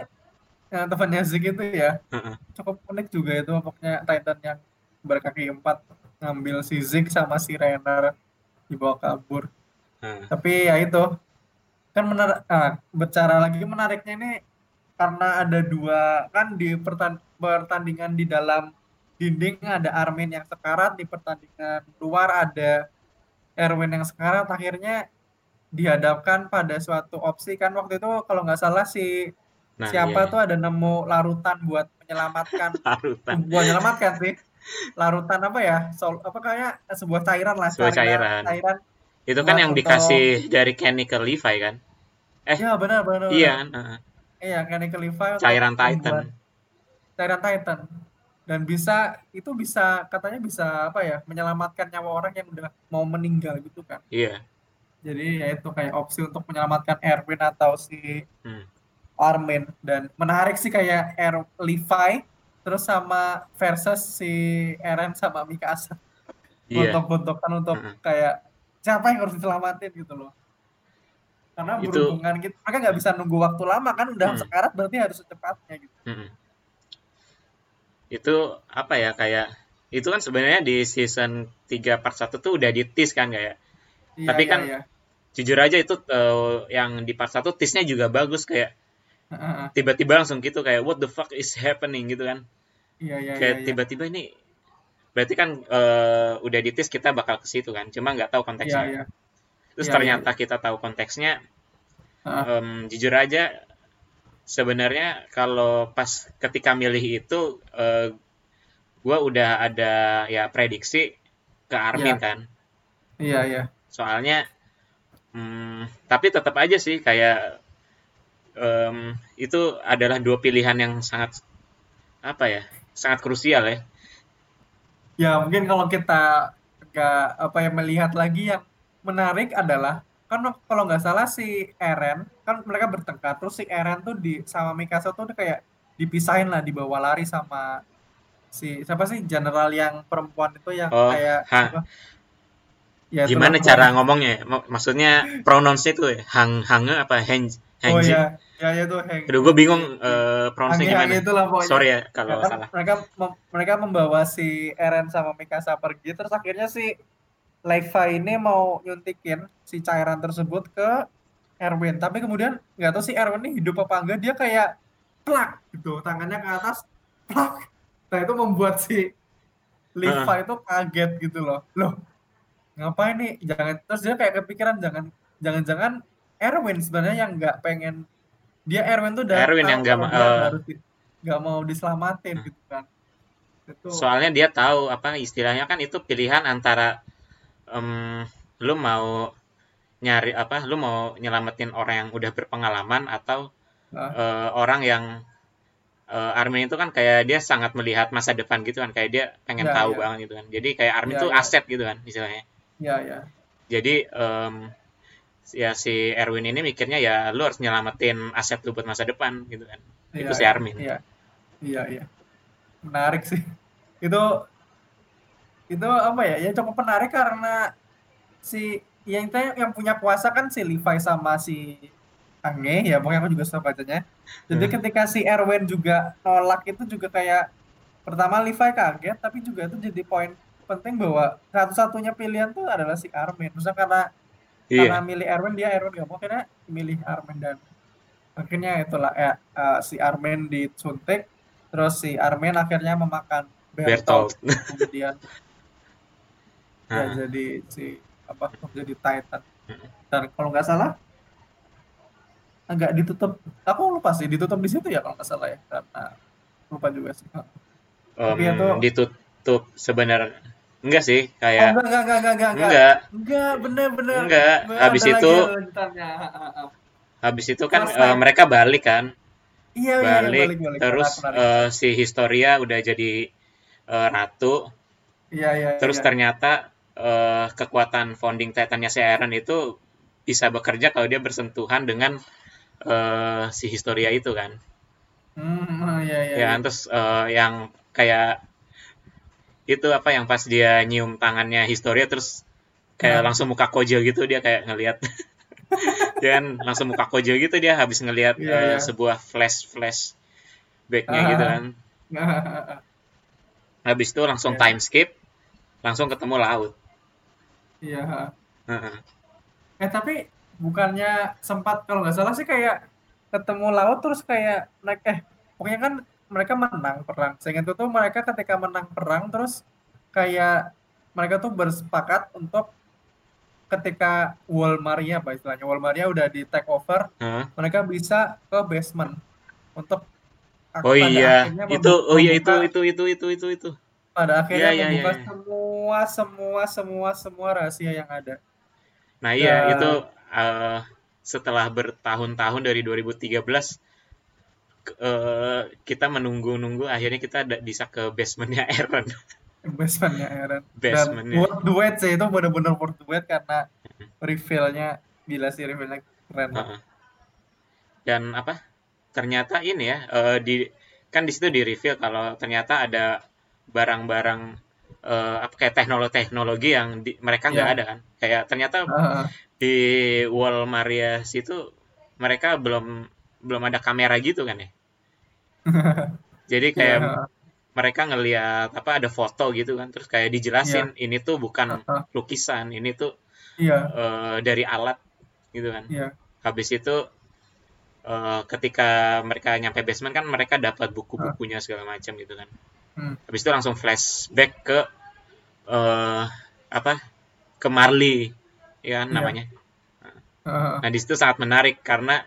yang temannya Zeke itu ya? Heeh. Cukup unik juga itu pokoknya Titan yang berkaki empat ngambil si Zeke sama si Rainer dibawa kabur. Heeh. Tapi ya itu kan menarik ah, bicara lagi menariknya ini karena ada dua kan di pertan- pertandingan di dalam dinding ada Armin yang sekarat di pertandingan luar ada Erwin yang sekarat akhirnya dihadapkan pada suatu opsi kan waktu itu kalau nggak salah si Nah, siapa iya. tuh ada nemu larutan buat menyelamatkan larutan buat menyelamatkan sih larutan apa ya sol apa kayak sebuah cairan lah Sebuah cairan. cairan itu kan yang untuk- dikasih dari Kenny ke Levi kan Eh, ya benar benar iya kan Heeh. Iya, Chemical Levi untuk cairan Titan Cairan Titan. Dan bisa itu bisa katanya bisa apa ya, menyelamatkan nyawa orang yang udah mau meninggal gitu kan. iya Jadi ya itu kayak opsi untuk menyelamatkan Erwin atau si Hmm. Armin dan menarik sih kayak Er Levi terus sama versus si Eren sama Mikasa. iya Bentuk-bentukan untuk Mm-mm. kayak siapa yang harus diselamatin gitu loh. Karena Itu- berhubungan gitu, mereka nggak bisa nunggu waktu lama kan udah Hmm. sekarat berarti harus secepatnya gitu. Mm-mm. itu apa ya kayak itu kan sebenarnya di season 3 part 1 tuh udah ditis kan kayak Iya, Tapi iya, kan iya. Jujur aja itu eh, yang di part 1 tisnya juga bagus kayak tiba-tiba langsung gitu kayak what the fuck is happening gitu kan Iya, iya, kayak iya, iya. tiba-tiba ini berarti kan eh, udah ditis kita bakal ke situ kan cuma nggak tahu Iya, konteksnya iya. terus Iya, ternyata kita tahu konteksnya Heeh. em, jujur aja sebenarnya kalau pas ketika milih itu eh, gua udah ada ya prediksi ke Armin Iya. kan Iya, iya. soalnya hmm, tapi tetap aja sih kayak em, itu adalah dua pilihan yang sangat apa ya sangat krusial ya. Ya, mungkin kalau kita ketika apa ya melihat lagi yang menarik adalah kan kalau nggak salah si Eren kan mereka bertengkar terus si Eren tuh di sama Mikasa tuh kayak dipisahin lah dibawa lari sama si siapa sih general yang perempuan itu yang oh, kayak ya, gimana cara ngomongnya? Maksudnya pronounce itu ya? Hang hang apa hang oh ya. Ya ya tuh hang Aduh gue bingung uh, pronounce gimana. itu lah pokoknya. Sorry ya kalau ya, salah. mereka mem mereka membawa si Eren sama Mikasa pergi terus akhirnya si Levi ini mau nyuntikin si cairan tersebut ke Erwin. Tapi kemudian nggak tahu si Erwin ini hidup apa enggak dia kayak plak gitu tangannya ke atas plak. Nah itu membuat si Levi uh. itu kaget gitu loh. Loh ngapain nih jangan terus dia kayak kepikiran jangan jangan-jangan Erwin sebenarnya yang nggak pengen dia Erwin tuh udah Erwin yang nggak uh, nggak mau diselamatin uh. gitu kan itu. soalnya dia tahu apa istilahnya kan itu pilihan antara um, lu mau nyari apa lu mau nyelamatin orang yang udah berpengalaman atau uh, orang yang uh, Armin itu kan kayak dia sangat melihat masa depan gitu kan kayak dia pengen ya, tahu ya. banget gitu kan jadi kayak Armin ya, itu ya. aset gitu kan istilahnya ya ya. Jadi um, ya si Erwin ini mikirnya ya lu harus nyelamatin aset lu buat masa depan gitu kan. Ya, itu si Armin. iya. Iya iya. Menarik sih. Itu itu apa ya? Ya cukup menarik karena si yang yang punya kuasa kan si Levi sama si Ange ya. Pokoknya aku juga suka bacanya. Jadi hmm. ketika si Erwin juga nolak itu juga kayak pertama Levi kaget tapi juga itu jadi poin penting bahwa satu-satunya pilihan tuh adalah si Armin. Misalnya karena iya. karena milih Erwin dia Erwin gak mau kira milih Armin dan akhirnya itulah ya, uh, si Armin disuntik terus si Armin akhirnya memakan Bertolt, Bertolt. kemudian ya jadi si apa jadi Titan. Dan kalau nggak salah agak ditutup. Aku lupa sih ditutup di situ ya kalau nggak salah ya karena lupa juga sih. Um, Tapi itu ditutup sebenarnya enggak sih kayak oh, enggak, enggak, enggak, enggak, enggak, enggak, enggak, bener, bener. Enggak, habis itu, habis itu kan uh, mereka balik kan, iya, balik, iya, balik, balik, terus Uh, si Historia udah jadi uh, ratu, iya, iya, terus iya. ternyata uh, kekuatan founding Titannya si Eren itu bisa bekerja kalau dia bersentuhan dengan uh, si Historia itu kan. Oh, iya, iya, ya, iya. terus uh, yang kayak itu apa yang pas dia nyium tangannya Historia terus kayak nah. langsung muka Kojo gitu dia kayak ngelihat dia kan langsung muka Kojo gitu dia habis ngelihat yeah, uh, yeah. sebuah flash flash backnya uh, gitu kan habis itu langsung yeah. time skip langsung ketemu laut Iya. Uh-huh. Eh tapi bukannya sempat kalau nggak salah sih kayak ketemu laut terus kayak naik eh pokoknya kan mereka menang perang. Sehingga itu tuh mereka ketika menang perang terus kayak mereka tuh bersepakat untuk ketika Wall Maria apa istilahnya Wall Maria udah di take over, uh-huh. mereka bisa ke basement untuk Oh iya, itu oh iya itu itu itu itu itu itu pada akhirnya ya, membuka ya, ya. semua semua semua semua rahasia yang ada. Nah iya ya. itu uh, setelah bertahun-tahun dari 2013 uh, kita menunggu-nunggu akhirnya kita bisa ke basementnya Aaron. basementnya Aaron. Basementnya. Dan word duet sih itu benar-benar word duet karena reveal-nya gila sih reveal-nya keren. Uh -huh. Dan apa? Ternyata ini ya uh, di kan di situ di reveal kalau ternyata ada barang-barang uh, apa kayak teknologi-teknologi yang di, mereka nggak yeah. ada kan kayak ternyata uh. di wall Maria situ mereka belum belum ada kamera gitu kan ya jadi kayak yeah. mereka ngelihat apa ada foto gitu kan terus kayak dijelasin yeah. ini tuh bukan lukisan ini tuh yeah. Iya. uh, dari alat gitu kan yeah. habis itu uh, ketika mereka nyampe basement kan mereka dapat buku-bukunya segala macam gitu kan hmm. habis itu langsung flashback ke uh, apa ke Marley ya kan, yeah. namanya uh. nah di situ sangat menarik karena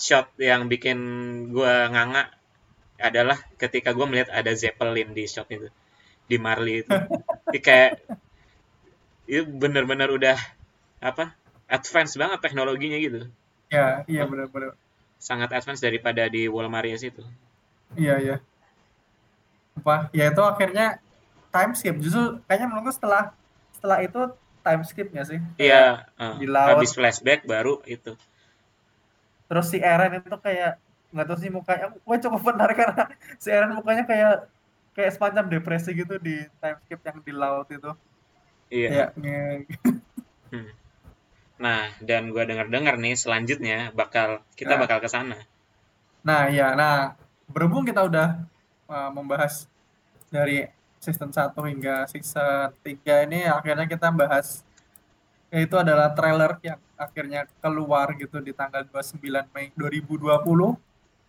shot yang bikin gue nganga adalah ketika gue melihat ada Zeppelin di shot itu di Marley itu. Jadi kayak itu bener-bener udah apa advance banget teknologinya gitu. Ya iya benar-benar sangat advance daripada di Wall Marius itu iya iya. Apa? Ya itu akhirnya time skip. Justru kayaknya menurutku setelah setelah itu time skip nggak sih? Iya, uh, di laut. habis flashback baru itu. Terus si Eren itu kayak nggak tahu sih mukanya, gue cukup menarik karena si Eren mukanya kayak kayak semacam depresi gitu di time skip yang di laut itu. Iya. Kayak, Hmm. Nah, dan gua dengar-dengar nih selanjutnya bakal kita Nah. bakal ke sana. Nah, ya, nah berhubung kita udah uh, membahas dari season 1 hingga season 3 ini akhirnya kita bahas yaitu adalah trailer yang akhirnya keluar gitu di tanggal 29 Mei 2020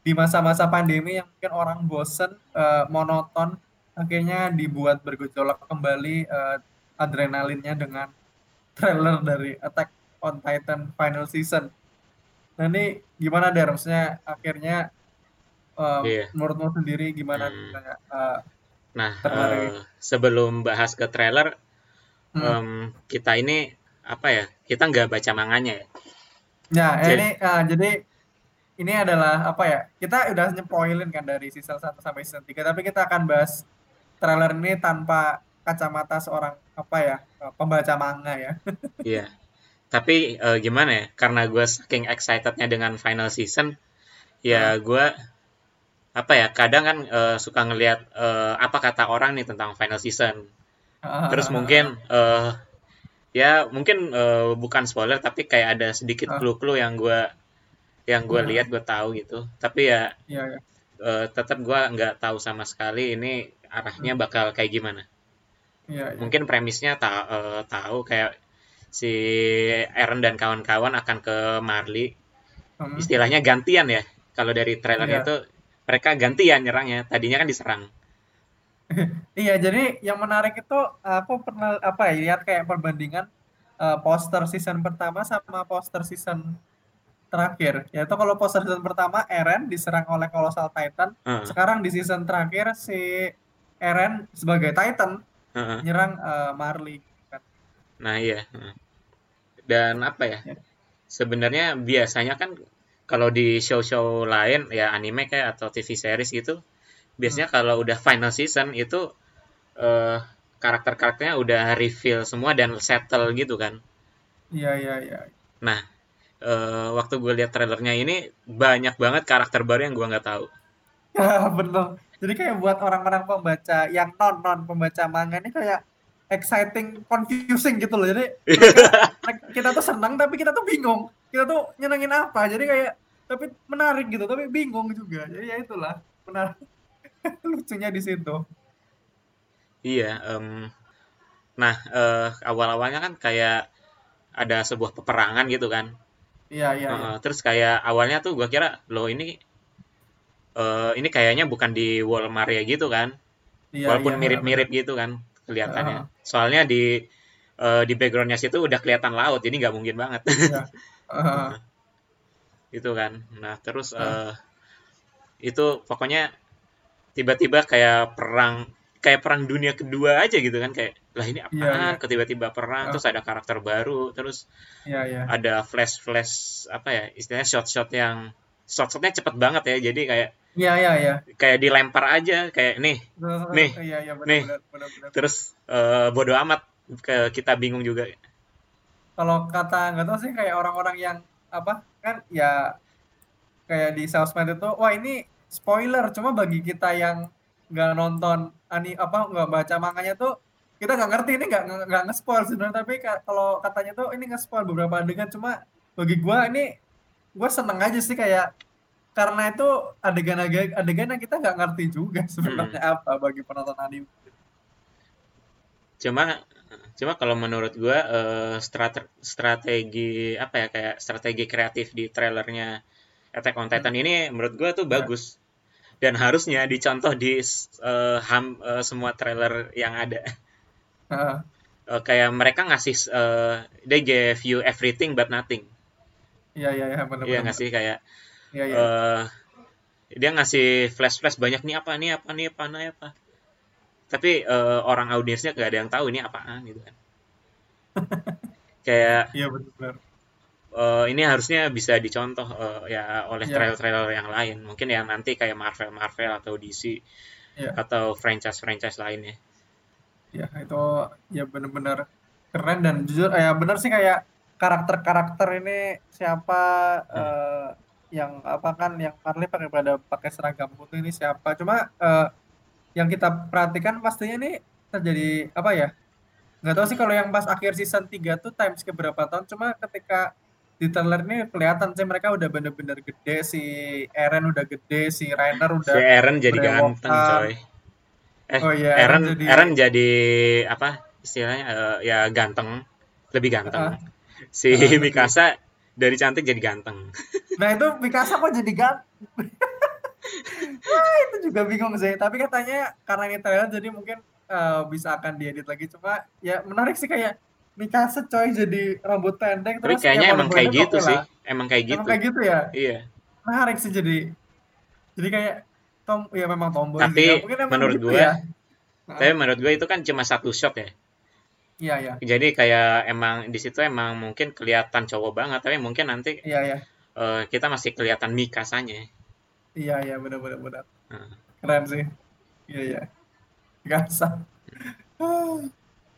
di masa-masa pandemi yang mungkin orang bosen uh, monoton akhirnya dibuat bergejolak kembali uh, adrenalinnya dengan trailer dari Attack on Titan final season. Nah ini gimana Der? Maksudnya akhirnya um, Iya. menurutmu sendiri gimana Hmm. uh, Nah, eh, sebelum bahas ke trailer, hmm. em, kita ini apa ya? Kita nggak baca manganya ya. Nah, Jadi- ini ah, jadi ini adalah apa ya? Kita udah nyepoilin kan dari season 1 sampai season 3, tapi kita akan bahas trailer ini tanpa kacamata seorang apa ya? eh, pembaca manga ya. Iya. Tapi eh, gimana ya? Karena gue saking excitednya dengan final season, ya gue apa ya? Kadang kan eh, suka ngelihat eh, apa kata orang nih tentang final season. Terus mungkin eh ya mungkin eh, bukan spoiler tapi kayak ada sedikit Ah. clue-clue yang gue yang gue Ah. lihat gue tahu gitu. Tapi ya Iya, ya. eh, tetap gue nggak tahu sama sekali ini arahnya bakal kayak gimana. Iya, iya. Mungkin premisnya ta- eh, tahu kayak si Eren dan kawan-kawan akan ke Marley. Hmm. Istilahnya gantian ya. Kalau dari trailernya Iya. itu mereka gantian nyerangnya. Tadinya kan diserang. Iya, jadi yang menarik itu aku pernah apa ya lihat kayak perbandingan eh, poster season pertama sama poster season terakhir. Yaitu kalau poster season pertama Eren diserang oleh Colossal Titan, Heeh, sekarang di season terakhir si Eren sebagai Titan heeh. nyerang eh, Marley. Nah iya. Dan apa ya? Ya. Sebenarnya biasanya kan kalau di show-show lain ya anime kayak atau TV series gitu, biasanya kalau udah final season itu eh, karakter-karakternya udah reveal semua dan settle gitu kan. Iya, iya, iya. Nah, eh, waktu gue lihat trailernya ini banyak banget karakter baru yang gue nggak tahu. Bener. Jadi kayak buat orang-orang pembaca yang non-non pembaca manga ini kayak exciting, confusing gitu loh. Jadi mereka- kita tuh senang tapi kita tuh bingung. Kita tuh nyenengin apa. Jadi kayak tapi menarik gitu, tapi bingung juga. Jadi ya itulah menarik. Lucunya di situ. Iya. em, nah, eh, awal-awalnya kan kayak ada sebuah peperangan gitu kan. Iya, iya, iya. Heeh, terus kayak awalnya tuh gue kira loh ini eh, ini kayaknya bukan di Wall Maria gitu kan. Iya, Walaupun iya, mirip-mirip gitu kan kelihatannya. Heeh. Soalnya di eh, di backgroundnya situ udah kelihatan laut, jadi nggak mungkin banget. Iya. Heeh. gitu kan. Nah, terus Heeh. eh, itu pokoknya tiba-tiba kayak perang kayak perang dunia kedua aja gitu kan kayak lah ini Iya, apaan iya. kok tiba-tiba perang Heeh. terus ada karakter baru terus Iya, iya. ada flash flash apa ya istilahnya shot shot yang shot shotnya cepet banget ya jadi kayak Iya, iya, iya. kayak dilempar aja kayak nih Nih, Iya, iya, nih. benar-benar, benar-benar. terus eh, bodo amat ke kita bingung juga kalau kata nggak tahu sih kayak orang-orang yang apa kan ya kayak di sosmed itu wah ini spoiler. Cuma bagi kita yang nggak nonton ani apa nggak baca manganya tuh kita nggak ngerti. Ini nggak nggak- nge-spoil sebenarnya. Tapi ka- kalau katanya tuh ini nge-spoil beberapa adegan. Cuma bagi gua ini gua seneng aja sih kayak karena itu adegan-adegan adegan yang kita nggak ngerti juga sebenarnya apa bagi penonton anime. Cuma cuma kalau menurut gua eh, strate- strategi apa ya kayak strategi kreatif di trailernya Attack on Titan ini menurut gua tuh Ya. bagus dan harusnya dicontoh di eh, ham eh, semua trailer yang ada. Heeh. Eh, kayak mereka ngasih eh, they gave you everything but nothing. Iya iya iya benar Iya benar nggak sih kayak iya iya. eh dia ngasih flash flash banyak nih apa nih apa nih apa nih apa? Tapi eh, orang audiensnya gak ada yang tahu ini apaan gitu kan. Kayak iya benar eh, ini harusnya bisa dicontoh eh, ya oleh Iya. trailer-trailer yang lain mungkin yang nanti kayak Marvel Marvel atau DC Iya. atau franchise franchise lainnya ya itu ya benar-benar keren dan jujur ya bener sih kayak karakter-karakter ini siapa hmm. uh, yang apa kan yang Marley pakai pada pakai seragam putih ini siapa cuma uh, yang kita perhatikan pastinya ini terjadi apa ya nggak tahu sih kalau yang pas akhir season 3 tuh times ke berapa tahun cuma ketika di trailer ini kelihatan sih mereka udah bener-bener gede si Eren udah gede si Rainer udah si Eren jadi ganteng coy. eh oh, iya, Eren Eren jadi, Eren jadi apa istilahnya uh, ya ganteng lebih ganteng. Uh, si uh, Mikasa dari cantik jadi ganteng. Nah itu Mikasa kok jadi ganteng Wah, itu juga bingung sih. Tapi katanya karena ini trailer jadi mungkin uh, bisa akan diedit lagi. Cuma ya menarik sih kayak Mikasa coy jadi rambut pendek tapi terus kayaknya emang kayak gitu sih emang kayak gitu emang kayak gitu ya iya menarik sih jadi jadi kayak tom ya memang tomboy tapi menurut gitu gue ya. tapi menurut gue itu kan cuma satu shot ya Iya, iya. Jadi kayak emang di situ emang mungkin kelihatan cowok banget, tapi mungkin nanti Iya, iya. Uh, kita masih kelihatan Mikasanya. Iya, iya, benar benar benar. Hmm. Keren sih. Iya, iya. Mikasa.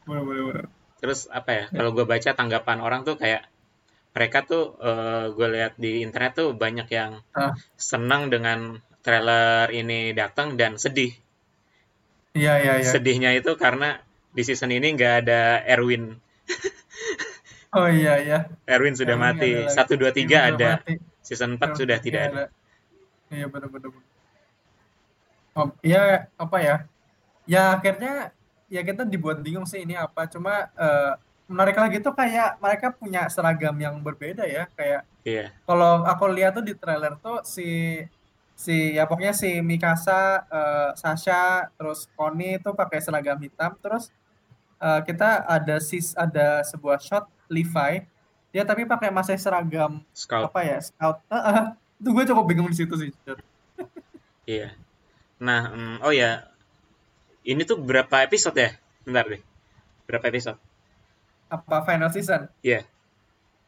benar benar benar. Terus apa ya? Kalau gue baca tanggapan orang tuh kayak mereka tuh uh, gue lihat di internet tuh banyak yang uh. senang dengan trailer ini datang dan sedih. Iya, iya, iya. Sedihnya itu karena di season ini nggak ada Erwin. oh iya iya. Erwin sudah Erwin mati. Satu dua tiga ada. Mati. Season 4 sudah tidak ada. ada. Iya benar-benar. Oh, ya apa ya? Ya akhirnya ya kita dibuat bingung sih ini apa. Cuma uh, menarik lagi tuh kayak mereka punya seragam yang berbeda ya. Kayak Iya. kalau aku lihat tuh di trailer tuh si si ya pokoknya si Mikasa, uh, Sasha, terus Connie itu pakai seragam hitam, terus uh, kita ada sis ada sebuah shot Levi. Dia tapi pakai masih seragam scout. apa ya? Scout. Uh, uh, itu gue cukup bingung di situ sih iya. Nah um, oh ya ini tuh berapa episode ya? Bentar deh. Berapa episode? Apa final season? Iya. Yeah.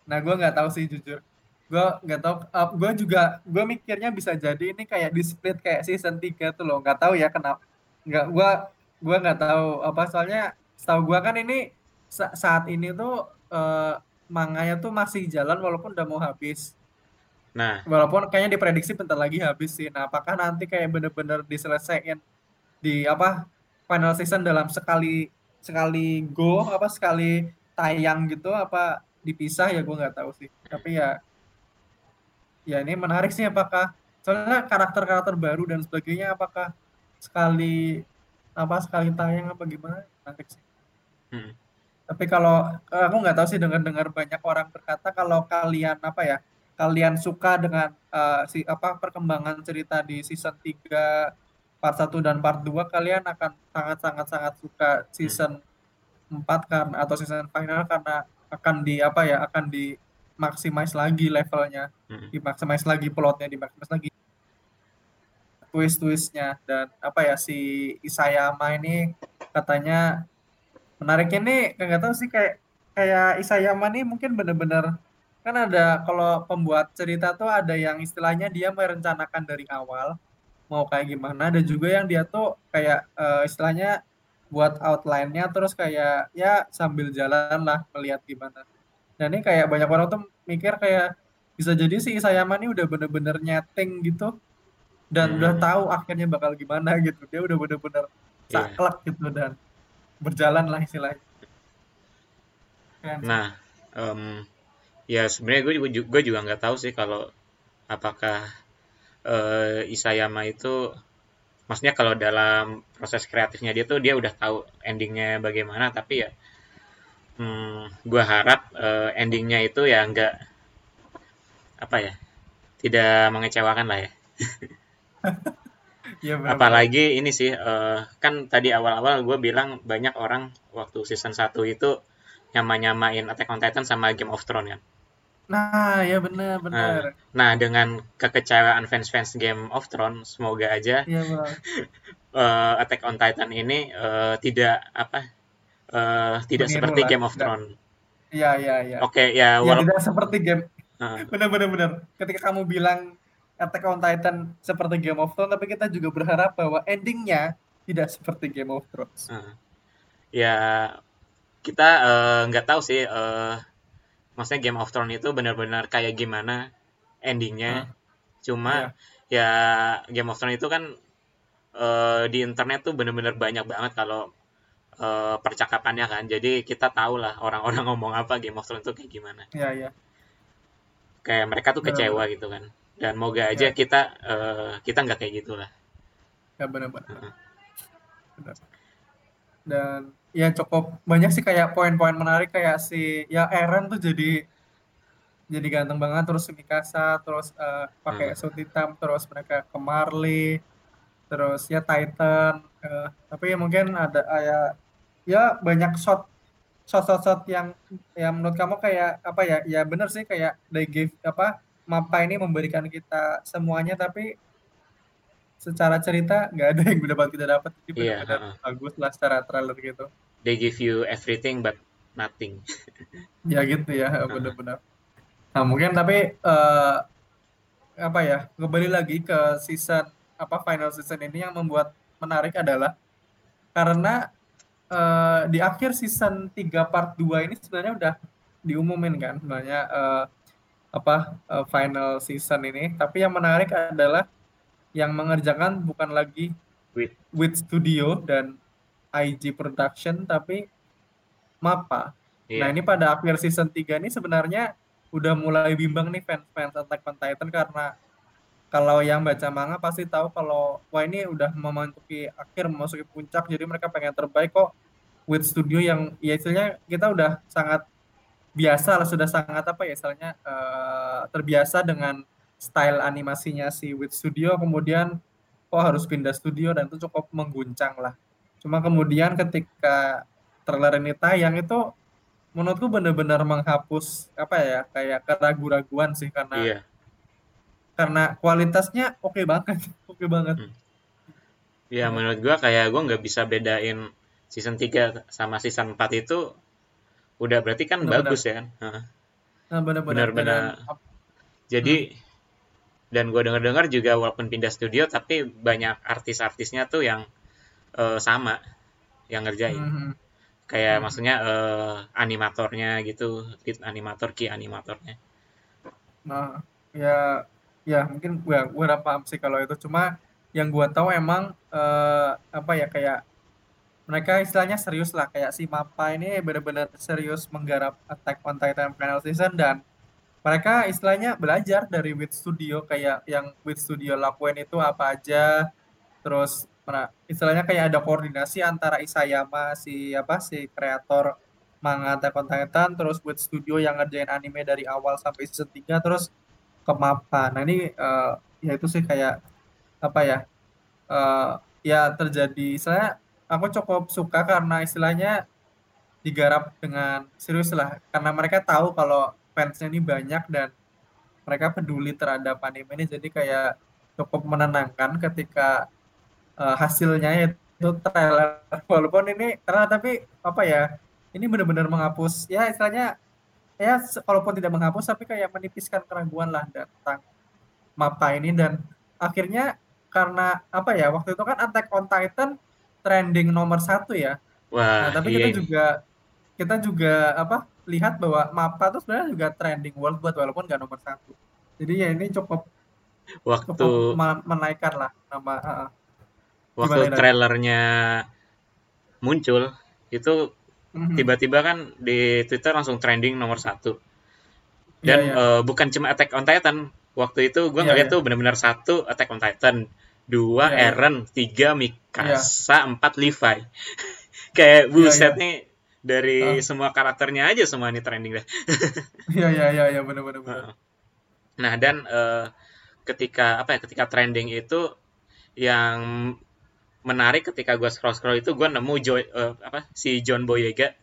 nah gue nggak tahu sih jujur. Gue nggak tahu. Uh, gue juga gue mikirnya bisa jadi ini kayak di split kayak season 3 tuh loh. Nggak tahu ya kenapa. Nggak gue gue nggak tahu apa. Soalnya setahu gua kan ini saat ini tuh uh, manganya tuh masih jalan walaupun udah mau habis. Nah, walaupun kayaknya diprediksi bentar lagi habis sih. Nah, apakah nanti kayak bener-bener diselesaikan di apa final season dalam sekali sekali go apa sekali tayang gitu apa dipisah ya gue nggak tahu sih. Tapi ya ya ini menarik sih apakah soalnya karakter-karakter baru dan sebagainya apakah sekali apa sekali tayang apa gimana menarik sih. Hmm. Tapi kalau aku nggak tahu sih dengar-dengar banyak orang berkata kalau kalian apa ya, kalian suka dengan uh, si apa perkembangan cerita di season 3 part 1 dan part 2 kalian akan sangat sangat sangat suka season hmm. 4 kan atau season final karena akan di apa ya, akan di maximize lagi levelnya, hmm. di maximize lagi plotnya, di maximize lagi twist-twistnya dan apa ya si Isayama ini katanya menariknya nih nggak tahu sih kayak kayak Isayama nih mungkin bener-bener kan ada kalau pembuat cerita tuh ada yang istilahnya dia merencanakan dari awal mau kayak gimana dan juga yang dia tuh kayak uh, istilahnya buat outline-nya terus kayak ya sambil jalan lah melihat gimana. Dan ini kayak banyak orang tuh mikir kayak bisa jadi sih Isayama nih udah bener-bener nyeting gitu dan hmm. udah tahu akhirnya bakal gimana gitu. Dia udah bener-bener yeah. saklek gitu dan berjalan lah istilahnya. Kan. Nah, um, ya sebenarnya gue juga gue juga nggak tahu sih kalau apakah uh, Isayama itu maksudnya kalau dalam proses kreatifnya dia tuh dia udah tahu endingnya bagaimana tapi ya hmm, gue harap uh, endingnya itu ya nggak apa ya tidak mengecewakan lah ya Ya, Apalagi ini sih, uh, kan tadi awal-awal gue bilang banyak orang waktu season 1 itu nyama-nyamain Attack on Titan sama Game of Thrones kan. Nah, ya benar benar. Nah, nah dengan kekecewaan fans-fans Game of Thrones, semoga aja ya, uh, Attack on Titan ini uh, tidak apa uh, tidak Meniru seperti lah. Game of Thrones. Iya iya iya. Oke okay, ya. Walaupun... tidak seperti game. Uh. Benar benar benar. Ketika kamu bilang Attack on Titan seperti Game of Thrones, tapi kita juga berharap bahwa endingnya tidak seperti Game of Thrones. Hmm. Ya, kita nggak uh, tahu sih uh, maksudnya Game of Thrones itu benar-benar kayak gimana endingnya. Hmm. Cuma yeah. ya Game of Thrones itu kan uh, di internet tuh benar-benar banyak banget kalau uh, percakapannya kan. Jadi kita tahu lah orang-orang ngomong apa Game of Thrones itu kayak gimana. Iya, yeah, iya. Yeah. Kayak mereka tuh kecewa bener. gitu kan. Dan moga aja yeah. kita uh, kita nggak kayak gitulah. Ya benar-benar. Uh -huh. Dan ya cukup banyak sih kayak poin-poin menarik kayak si ya Eren tuh jadi jadi ganteng banget terus Mikasa terus uh, pakai hmm. suit hitam terus mereka ke Marley terus ya Titan uh, tapi ya mungkin ada uh, ya ya banyak shot shot shot shot yang yang menurut kamu kayak apa ya ya bener sih kayak they give apa mapa ini memberikan kita semuanya tapi secara cerita nggak ada yang dapat kita dapat. Jadi yeah, benar-benar uh, bagus lah secara trailer gitu they give you everything but nothing. Ya gitu ya benar-benar. Nah mungkin tapi uh, apa ya kembali lagi ke season apa final season ini yang membuat menarik adalah karena uh, di akhir season 3 part 2 ini sebenarnya udah diumumin kan sebenarnya uh, apa uh, final season ini. Tapi yang menarik adalah yang mengerjakan bukan lagi with, with Studio dan IG Production tapi Mapa. Yeah. Nah, ini pada akhir season 3 ini sebenarnya udah mulai bimbang nih fans-fans Attack on Titan karena kalau yang baca manga pasti tahu kalau wah ini udah memasuki akhir memasuki puncak jadi mereka pengen terbaik kok with studio yang ya istilahnya kita udah sangat biasa lah sudah sangat apa ya istilahnya uh, terbiasa dengan style animasinya si With Studio kemudian kok harus pindah studio dan itu cukup mengguncang lah. Cuma kemudian ketika trailer ini tayang itu menurutku benar-benar menghapus apa ya kayak keraguan-raguan sih karena iya. karena kualitasnya oke okay banget, oke okay banget. Hmm. Ya menurut gua kayak gua nggak bisa bedain season 3 sama season 4 itu udah berarti kan bener -bener. bagus ya kan. Nah, benar-benar. Jadi hmm dan gue denger dengar juga walaupun pindah studio tapi banyak artis-artisnya tuh yang uh, sama yang ngerjain. Mm -hmm. kayak mm -hmm. maksudnya uh, animatornya gitu lead animator key animatornya. Nah ya ya mungkin gue gue paham sih kalau itu. Cuma yang gue tahu emang uh, apa ya kayak mereka istilahnya serius lah. Kayak si Mapa ini benar-benar serius menggarap Attack on Titan final season dan mereka istilahnya belajar dari With Studio. Kayak yang With Studio lakuin itu apa aja terus istilahnya kayak ada koordinasi antara Isayama si apa si kreator manga Attack on Titan terus With Studio yang ngerjain anime dari awal sampai season 3 terus ke Mapa. Nah ini uh, ya itu sih kayak apa ya uh, ya terjadi saya aku cukup suka karena istilahnya digarap dengan serius lah karena mereka tahu kalau fansnya ini banyak dan mereka peduli terhadap anime ini jadi kayak cukup menenangkan ketika uh, hasilnya itu trailer walaupun ini karena tapi apa ya ini benar-benar menghapus ya istilahnya ya walaupun tidak menghapus tapi kayak menipiskan keraguan lah tentang mapa ini dan akhirnya karena apa ya waktu itu kan Attack on Titan trending nomor satu ya Wah, nah, tapi iya. kita juga kita juga apa lihat bahwa Mapa tuh sebenarnya juga trending world buat walaupun nggak nomor satu. Jadi ya ini cukup waktu cukup menaikkan lah nama. Uh, waktu trailernya muncul itu mm-hmm. tiba-tiba kan di Twitter langsung trending nomor satu. Dan yeah, yeah. Uh, bukan cuma Attack on Titan. Waktu itu gue yeah, ngeliat yeah. tuh benar-benar satu Attack on Titan, dua yeah, iya. Eren, yeah. tiga Mikasa, yeah. empat Levi. Kayak buset yeah, yeah. nih dari uh. semua karakternya aja semua ini trending deh. Iya iya iya ya, benar benar benar. Nah, dan uh, ketika apa ya ketika trending itu yang menarik ketika gue scroll scroll itu gue nemu Joy, uh, apa si John Boyega.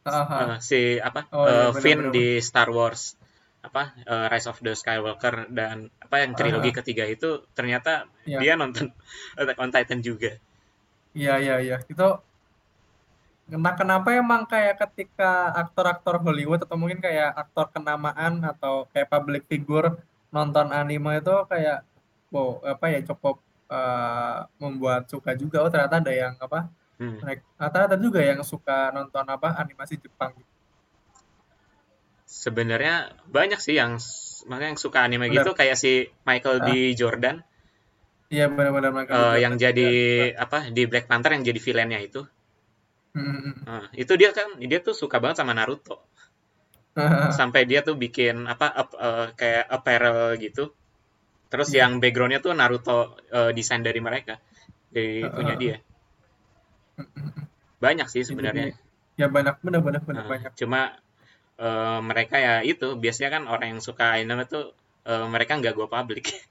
Uh, uh, si apa oh, uh, iya, Finn bener, di Star Wars. Apa uh, Rise of the Skywalker dan apa yang trilogi uh, ketiga itu ternyata yeah. dia nonton Attack on Titan juga. Iya iya iya. Itu Nah, kenapa emang kayak ketika aktor-aktor Hollywood atau mungkin kayak aktor kenamaan atau kayak public figure nonton anime itu kayak wow apa ya cukup uh, membuat suka juga oh ternyata ada yang apa hmm. rata-rata juga yang suka nonton apa animasi Jepang sebenarnya banyak sih yang makanya yang suka anime benar. gitu kayak si Michael ah. B Jordan iya benar-benar uh, yang jadi ya. apa di Black Panther yang jadi villainnya itu hmm. uh, itu dia kan dia tuh suka banget sama Naruto sampai dia tuh bikin apa up, uh, kayak apparel gitu terus yeah. yang backgroundnya tuh Naruto uh, desain dari mereka dari uh, punya dia. Banyak sih sebenarnya. Ya banyak benar-benar uh, banyak. cuma uh, mereka ya itu biasanya kan orang yang suka anime tuh uh, mereka nggak gua public.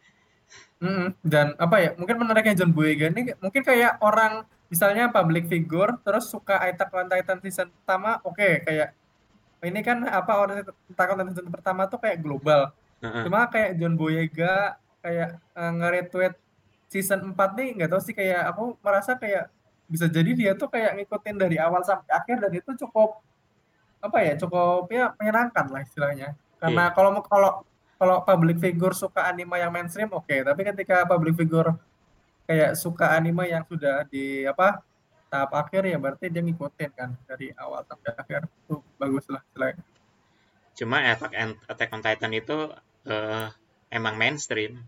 Mm, dan apa ya mungkin menariknya John Boyega ini mungkin kayak orang misalnya public figure terus suka Attack on Titan season pertama oke okay, kayak ini kan apa orang Attack on Titan pertama tuh kayak global. Uh-huh. cuma kayak John Boyega kayak uh, nge-retweet season 4 nih nggak tahu sih kayak aku merasa kayak bisa jadi dia tuh kayak ngikutin dari awal sampai akhir dan itu cukup apa ya cukup ya menyenangkan lah istilahnya karena yeah. kalau kalau kalau public figure suka anime yang mainstream oke okay. tapi ketika public figure kayak suka anime yang sudah di apa tahap akhir ya berarti dia ngikutin kan dari awal sampai akhir itu bagus lah selain cuma Attack, Attack on Titan itu uh, emang mainstream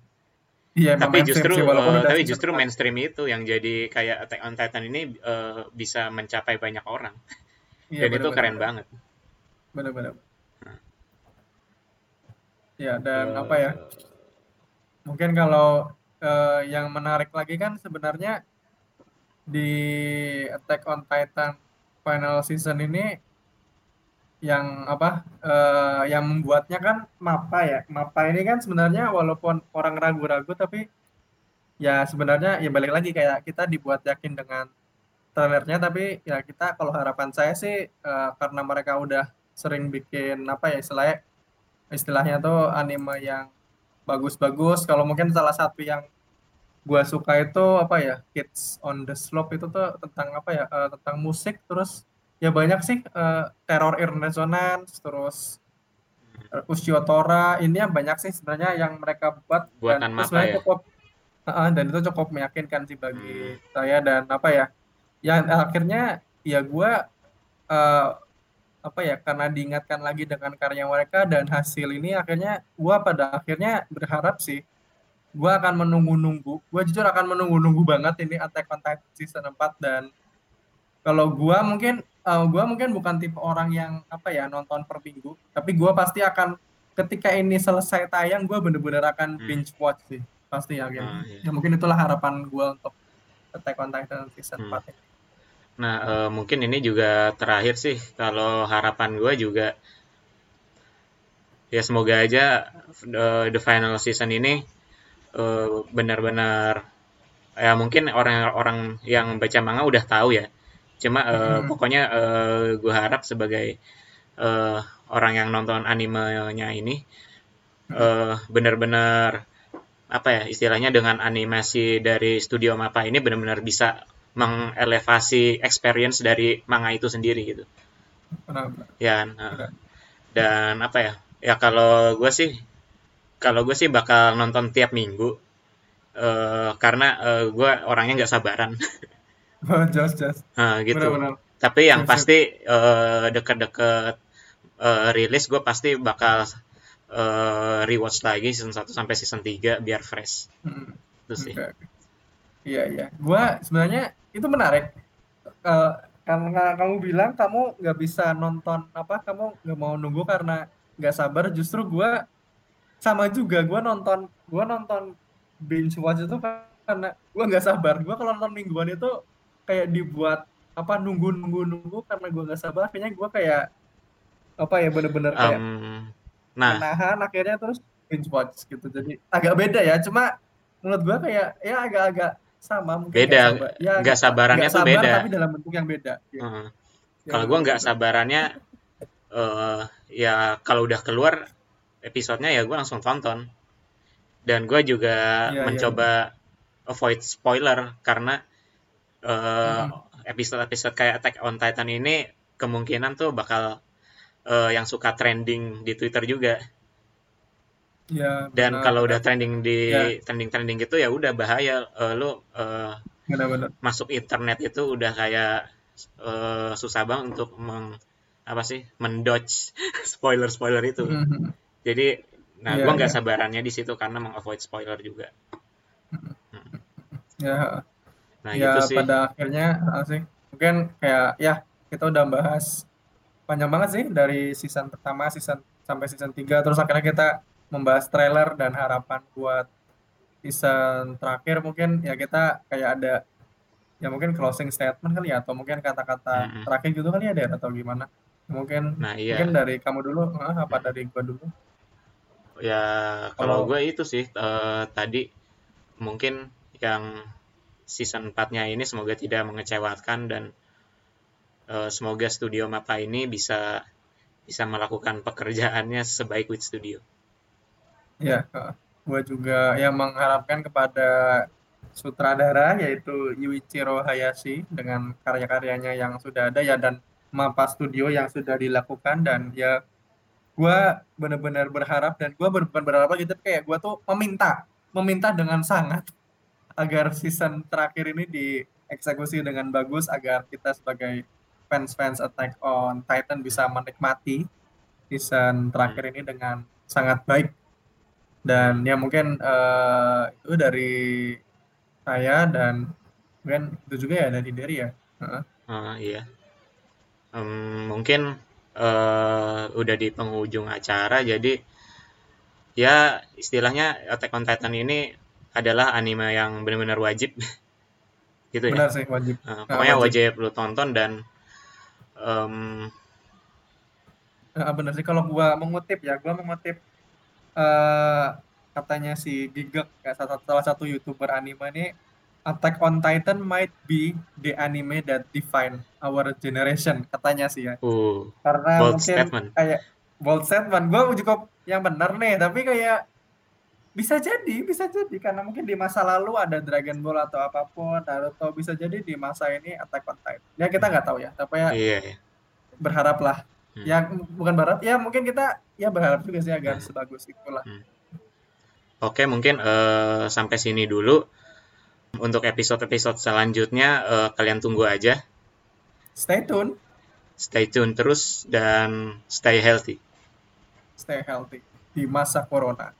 Iya, tapi justru sih, uh, tapi justru mainstream itu yang jadi kayak Attack on Titan ini uh, bisa mencapai banyak orang. Iya, Dan bener, itu bener, keren bener. banget. Benar-benar. Ya, dan uh, apa ya? Mungkin kalau uh, yang menarik lagi kan sebenarnya di Attack on Titan final season ini yang apa uh, yang membuatnya kan Mapa ya. Mapa ini kan sebenarnya walaupun orang ragu-ragu tapi ya sebenarnya ya balik lagi kayak kita dibuat yakin dengan trailernya tapi ya kita kalau harapan saya sih uh, karena mereka udah sering bikin apa ya istilahnya istilahnya tuh anime yang bagus-bagus. Kalau mungkin salah satu yang gua suka itu apa ya Kids on the Slope itu tuh tentang apa ya uh, tentang musik terus ya banyak sih uh, in Resonance terus uh, Ushio Tora ini yang banyak sih sebenarnya yang mereka buat Buatan dan sebenarnya ya? cukup uh, dan itu cukup meyakinkan sih bagi hmm. saya dan apa ya yang akhirnya ya gua uh, apa ya karena diingatkan lagi dengan karya mereka dan hasil ini akhirnya gua pada akhirnya berharap sih gua akan menunggu-nunggu gua jujur akan menunggu-nunggu banget ini Attack on Titan season 4 dan kalau gua mungkin uh, gua mungkin bukan tipe orang yang apa ya nonton per minggu tapi gua pasti akan ketika ini selesai tayang gua bener-bener akan hmm. binge watch sih pasti ya, gitu. iya. ya mungkin itulah harapan gua untuk Attack on Titan season hmm. 4 ini. Nah, uh, mungkin ini juga terakhir sih kalau harapan gue juga ya semoga aja the, the final season ini uh, benar-benar ya mungkin orang-orang yang baca manga udah tahu ya. Cuma uh, hmm. pokoknya uh, gue harap sebagai uh, orang yang nonton animenya ini uh, benar-benar apa ya istilahnya dengan animasi dari studio Mapa ini benar-benar bisa mengelevasi experience dari manga itu sendiri gitu. Ya, nah, dan apa ya? Ya kalau gue sih, kalau gue sih bakal nonton tiap minggu, uh, karena uh, gue orangnya nggak sabaran. Oh, just, just. Nah, gitu. Benar, benar. Tapi yang pasti uh, deket-deket uh, rilis gue pasti bakal uh, rewatch lagi season 1 sampai season 3 biar fresh. Hmm. Itu sih. Okay. Iya, iya. Gua sebenarnya itu menarik uh, karena kamu bilang kamu nggak bisa nonton apa kamu nggak mau nunggu karena nggak sabar justru gue sama juga gue nonton gue nonton binge watch itu karena gue nggak sabar gue kalau nonton mingguan itu kayak dibuat apa nunggu nunggu nunggu karena gue nggak sabar akhirnya gue kayak apa ya bener-bener kayak um, nah. menahan akhirnya terus binge watch gitu. Jadi agak beda ya cuma menurut gue kayak ya agak-agak sama mungkin beda. nggak ya, gak sabarannya gak tuh sabar, beda. tapi dalam bentuk yang beda. Ya. uh, kalau gue nggak sabarannya uh, ya kalau udah keluar episodenya ya gue langsung tonton. Dan gue juga ya, mencoba ya. avoid spoiler karena uh, episode-episode kayak Attack on Titan ini kemungkinan tuh bakal uh, yang suka trending di Twitter juga Ya, Dan kalau udah trending di ya. trending-trending gitu ya udah bahaya uh, lu uh, masuk internet itu udah kayak uh, susah banget untuk meng apa sih mendodge spoiler spoiler itu Mhm. jadi nah Iya, gua nggak iya. sabarannya di situ karena mengavoid spoiler juga ya nah ya gitu sih. pada akhirnya sih mungkin kayak ya kita udah bahas panjang banget sih dari season pertama season sampai season 3 terus akhirnya kita membahas trailer dan harapan buat season terakhir. Mungkin ya kita kayak ada ya mungkin closing statement kali ya atau mungkin kata-kata Mm-mm. terakhir gitu kali ya atau gimana? Mungkin nah iya. mungkin dari kamu dulu. Ah, apa dari gua dulu? Ya kalau kalau gue itu sih eh, tadi mungkin yang season 4-nya ini semoga tidak mengecewakan dan eh, semoga studio Mapa ini bisa bisa melakukan pekerjaannya sebaik Wit Studio. ya gue juga yang mengharapkan kepada sutradara yaitu Yuichiro Hayashi dengan karya-karyanya yang sudah ada ya dan Mapa Studio yang sudah dilakukan. Dan ya gue benar-benar berharap dan gue benar-benar berharap gitu. Kayak gue tuh meminta meminta dengan sangat agar season terakhir ini dieksekusi dengan bagus agar kita sebagai fans-fans Attack on Titan bisa menikmati season terakhir ini dengan sangat baik dan ya mungkin eh, itu dari saya dan mungkin itu juga ya dari Derry ya Heeh. Ah, iya. Em, mungkin eh, udah di penghujung acara jadi ya istilahnya Attack on Titan ini adalah anime yang benar-benar wajib. Gitu ya. benar sih wajib. Nah, pokoknya wajib. wajib lu tonton dan em, Eh, benar sih. Kalau gua mengutip ya gua mengutip eh katanya si Gigek ya, salah, salah satu youtuber anime ini Attack on Titan might be the anime that define our generation katanya sih ya. Uh, karena bold mungkin statement. kayak bold statement. Gue cukup yang benar nih tapi kayak bisa jadi bisa jadi karena mungkin di masa lalu ada Dragon Ball atau apa pun Naruto bisa jadi di masa ini Attack on Titan ya kita nggak tahu ya tapi ya Iya, iya. berharaplah Hmm. ya bukan berharap ya mungkin kita ya berharap juga sih agar Hmm. sebagus itulah Hmm. Oke, mungkin eh, sampai sini dulu. Untuk episode-episode selanjutnya eh, kalian tunggu aja. stay tune Stay tune terus dan stay healthy. stay healthy di masa corona